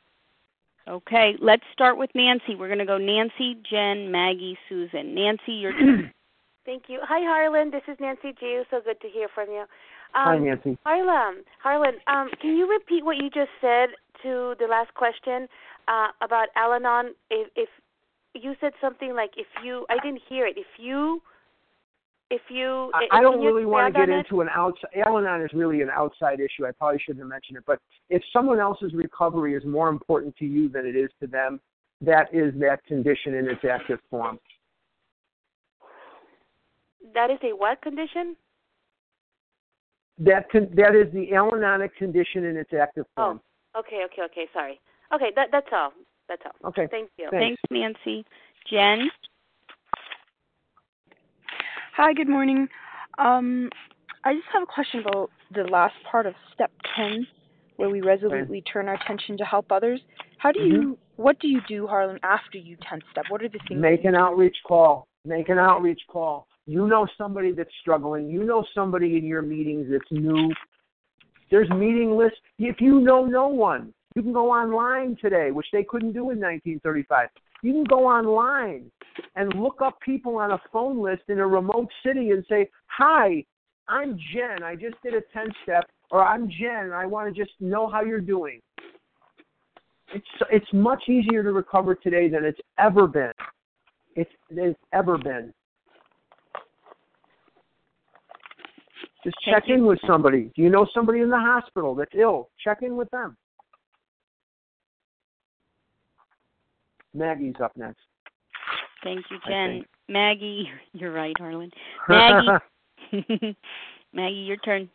Okay, let's start with Nancy. We're going to go Nancy, Jen, Maggie, Susan. Nancy, your turn. <clears throat> Thank you. Hi, Harlan. This is Nancy G. So good to hear from you. Um, Hi, Nancy. Harlan, Harlan, um, can you repeat what you just said to the last question uh, about Al-Anon? If, if you said something like, if you, I didn't hear it. If you, if you, I, can I don't really want to get it? into an outside. Al-Anon is really an outside issue. I probably shouldn't have mentioned it. But if someone else's recovery is more important to you than it is to them, that is that condition in its active form. That is a what condition? That con- that is the Al-Anonic condition in its active form. Oh, Okay, okay, okay. Sorry. Okay, that that's all. That's all. Okay. Thank you. Thanks, Nancy. Jen. Hi, good morning. Um, I just have a question about the last part of step 10, where we resolutely turn our attention to help others. How do you, Mm-hmm. what do you do, Harlan, after you 10 step? What are the things? Make an outreach call. Make an outreach call. You know somebody that's struggling. You know somebody in your meetings that's new. There's meeting lists. If you know no one, you can go online today, which they couldn't do in 1935. You can go online and look up people on a phone list in a remote city and say, "Hi, I'm Jen. I just did a 10 step," or "I'm Jen. I want to just know how you're doing." It's it's much easier to recover today than it's ever been. It's it's ever been. Just Thank check in with somebody. Do you know somebody in the hospital that's ill? Check in with them. Maggie's up next. Thank you, Jen. Maggie, <laughs> you're right, Harlan. <laughs> Maggie. <laughs> Maggie, your turn.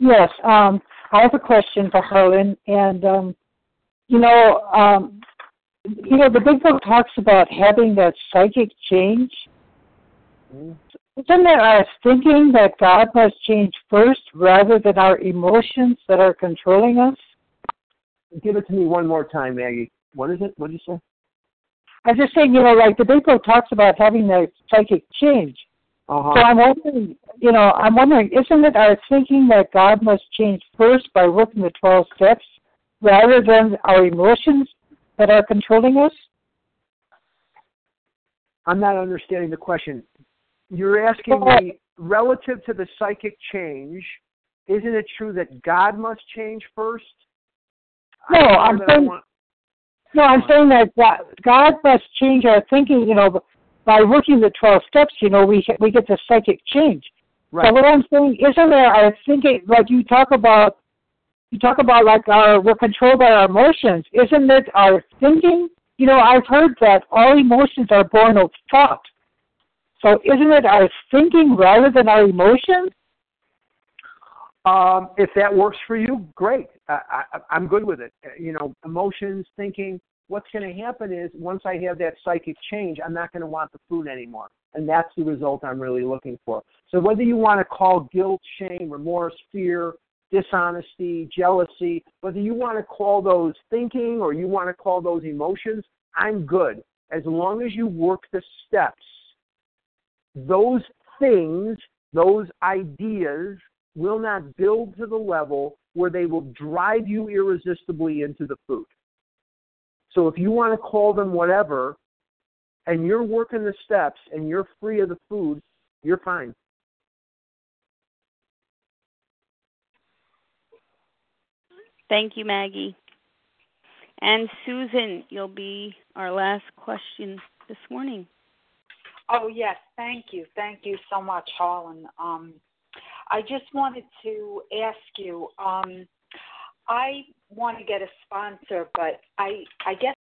Yes, um, I have a question for Harlan, and um, you know, um, you know, the Big Book talks about having that psychic change. Isn't it our thinking that God must change first, rather than our emotions that are controlling us? Give it to me one more time, Maggie. What is it? What did you say? I was just saying, you know, like the Big Book talks about having that psychic change. Uh-huh. So I'm wondering, you know, I'm wondering, isn't it our thinking that God must change first by working the 12 steps rather than our emotions that are controlling us? I'm not understanding the question. You're asking me relative to the psychic change, isn't it true that God must change first? No, I I'm saying, want- no, I'm saying that God, God must change our thinking, you know, by working the 12 steps, you know, we, we get the psychic change. Right. So what I'm saying, isn't there our thinking, like you talk about, you talk about like our, we're controlled by our emotions. Isn't it our thinking? You know, I've heard that all emotions are born of thought. So isn't it our thinking rather than our emotions? Um, if that works for you, great. I, I, I'm good with it. You know, emotions, thinking. What's going to happen is once I have that psychic change, I'm not going to want the food anymore, and that's the result I'm really looking for. So whether you want to call guilt, shame, remorse, fear, dishonesty, jealousy, whether you want to call those thinking or you want to call those emotions, I'm good. As long as you work the steps, those things, those ideas will not build to the level where they will drive you irresistibly into the food. So if you want to call them whatever, and you're working the steps and you're free of the food, you're fine. Thank you, Maggie. And Susan, you'll be our last question this morning. Oh yes, thank you, thank you so much, Harlan. Um, I just wanted to ask you. Um, I want to get a sponsor, but I I guess.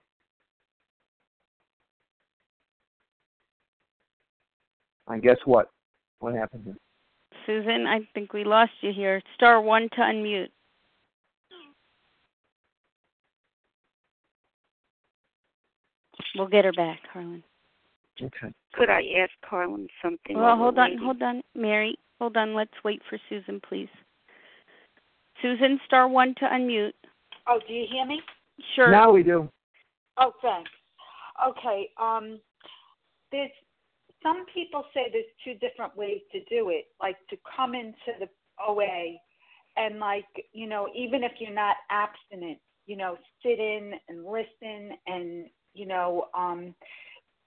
I guess what? What happened? here? Susan, I think we lost you here. Star one to unmute. We'll get her back, Harlan. Okay. Could I ask Harlan something? Well, hold on, hold on, Mary. Hold on. Let's wait for Susan, please. Susan, star one to unmute. Oh, do you hear me? Sure. Now we do. Oh, thanks. Okay. Um, there's some people say there's two different ways to do it, like to come into the OA and like you know even if you're not abstinent, you know sit in and listen and you know um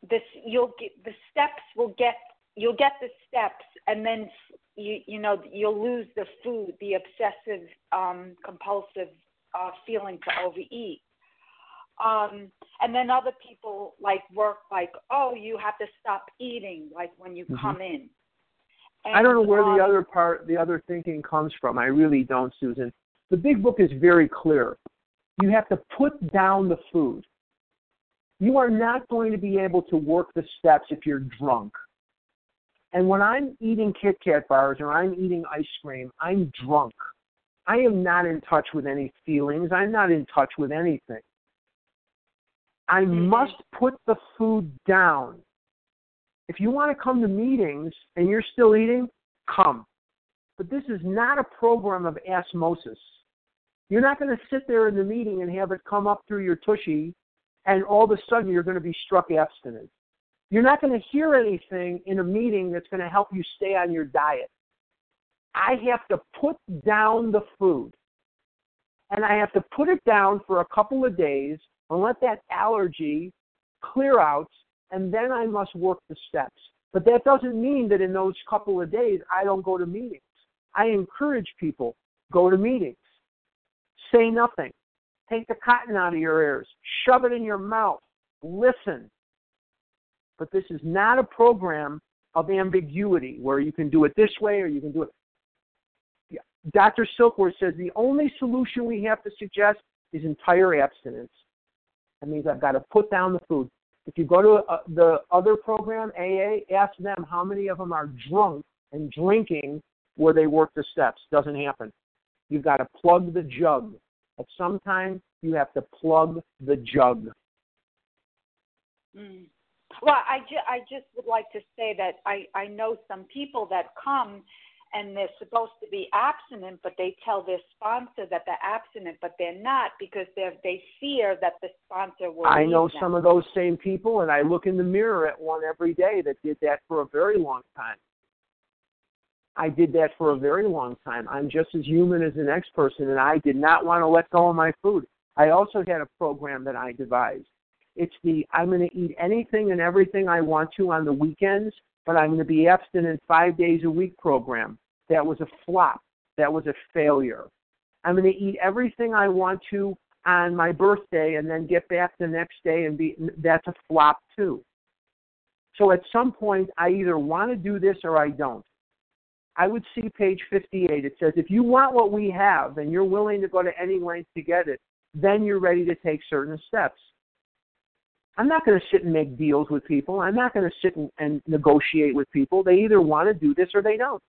this you'll get the steps will get you'll get the steps and then you you know you'll lose the food the obsessive um compulsive uh feeling to overeat um and then other people like work like oh you have to stop eating like when you Mhm. come in and, I don't know where um, the other part, the other thinking comes from. I really don't, Susan. The big book is very clear. You have to put down the food. You are not going to be able to work the steps if you're drunk. And when I'm eating Kit Kat bars or I'm eating ice cream, I'm drunk. I am not in touch with any feelings. I'm not in touch with anything. I mm-hmm. must put the food down. If you want to come to meetings and you're still eating, come. But this is not a program of osmosis. You're not going to sit there in the meeting and have it come up through your tushy and all of a sudden you're going to be struck abstinent. You're not going to hear anything in a meeting that's going to help you stay on your diet. I have to put down the food. And I have to put it down for a couple of days and let that allergy clear out, and then I must work the steps. But that doesn't mean that in those couple of days I don't go to meetings. I encourage people go to meetings. Say nothing. Take the cotton out of your ears. Shove it in your mouth. Listen. But this is not a program of ambiguity where you can do it this way or you can do it. Yeah. Dr. Silkworth says the only solution we have to suggest is entire abstinence. That means I've got to put down the food. If you go to uh, the other program, AA, ask them how many of them are drunk and drinking where they work the steps. Doesn't happen. You've got to plug the jug. At some time, you have to plug the jug. Mm. Well, I, ju- I just would like to say that I, I know some people that come and they're supposed to be abstinent, but they tell their sponsor that they're abstinent, but they're not because they they fear that the sponsor will. I know them. some of those same people, and I look in the mirror at one every day that did that for a very long time. I did that for a very long time. I'm just as human as the next person, and I did not want to let go of my food. I also had a program that I devised. It's the I'm going to eat anything and everything I want to on the weekends, but I'm going to be abstinent five days a week program. That was a flop. That was a failure. I'm going to eat everything I want to on my birthday and then get back the next day and be that's a flop too. So at some point I either want to do this or I don't. I would see page 58. It says if you want what we have and you're willing to go to any length to get it, then you're ready to take certain steps. I'm not going to sit and make deals with people. I'm not going to sit and, and negotiate with people. They either want to do this or they don't.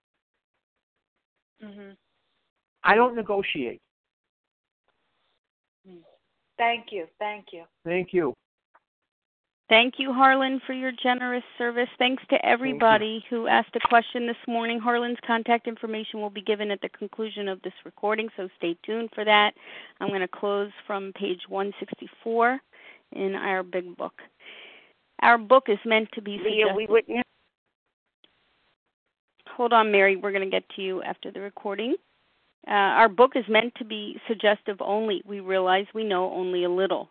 Mhm. I don't negotiate. Thank you. Thank you. Thank you. Thank you, Harlan, for your generous service. Thanks to everybody who asked a question this morning. Harlan's contact information will be given at the conclusion of this recording, so stay tuned for that. I'm going to close from page 164 in our big book. Our book is meant to be Leah, we wouldn't. Hold on, Mary. We're going to get to you after the recording. Uh, our book is meant to be suggestive only. We realize we know only a little.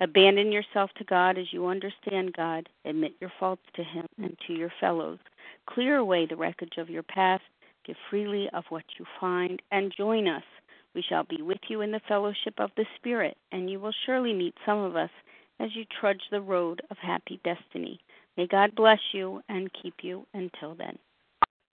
Abandon yourself to God as you understand God. Admit your faults to Him and to your fellows. Clear away the wreckage of your past. Give freely of what you find, and join us. We shall be with you in the fellowship of the Spirit, and you will surely meet some of us as you trudge the road of happy destiny. May God bless you and keep you until then.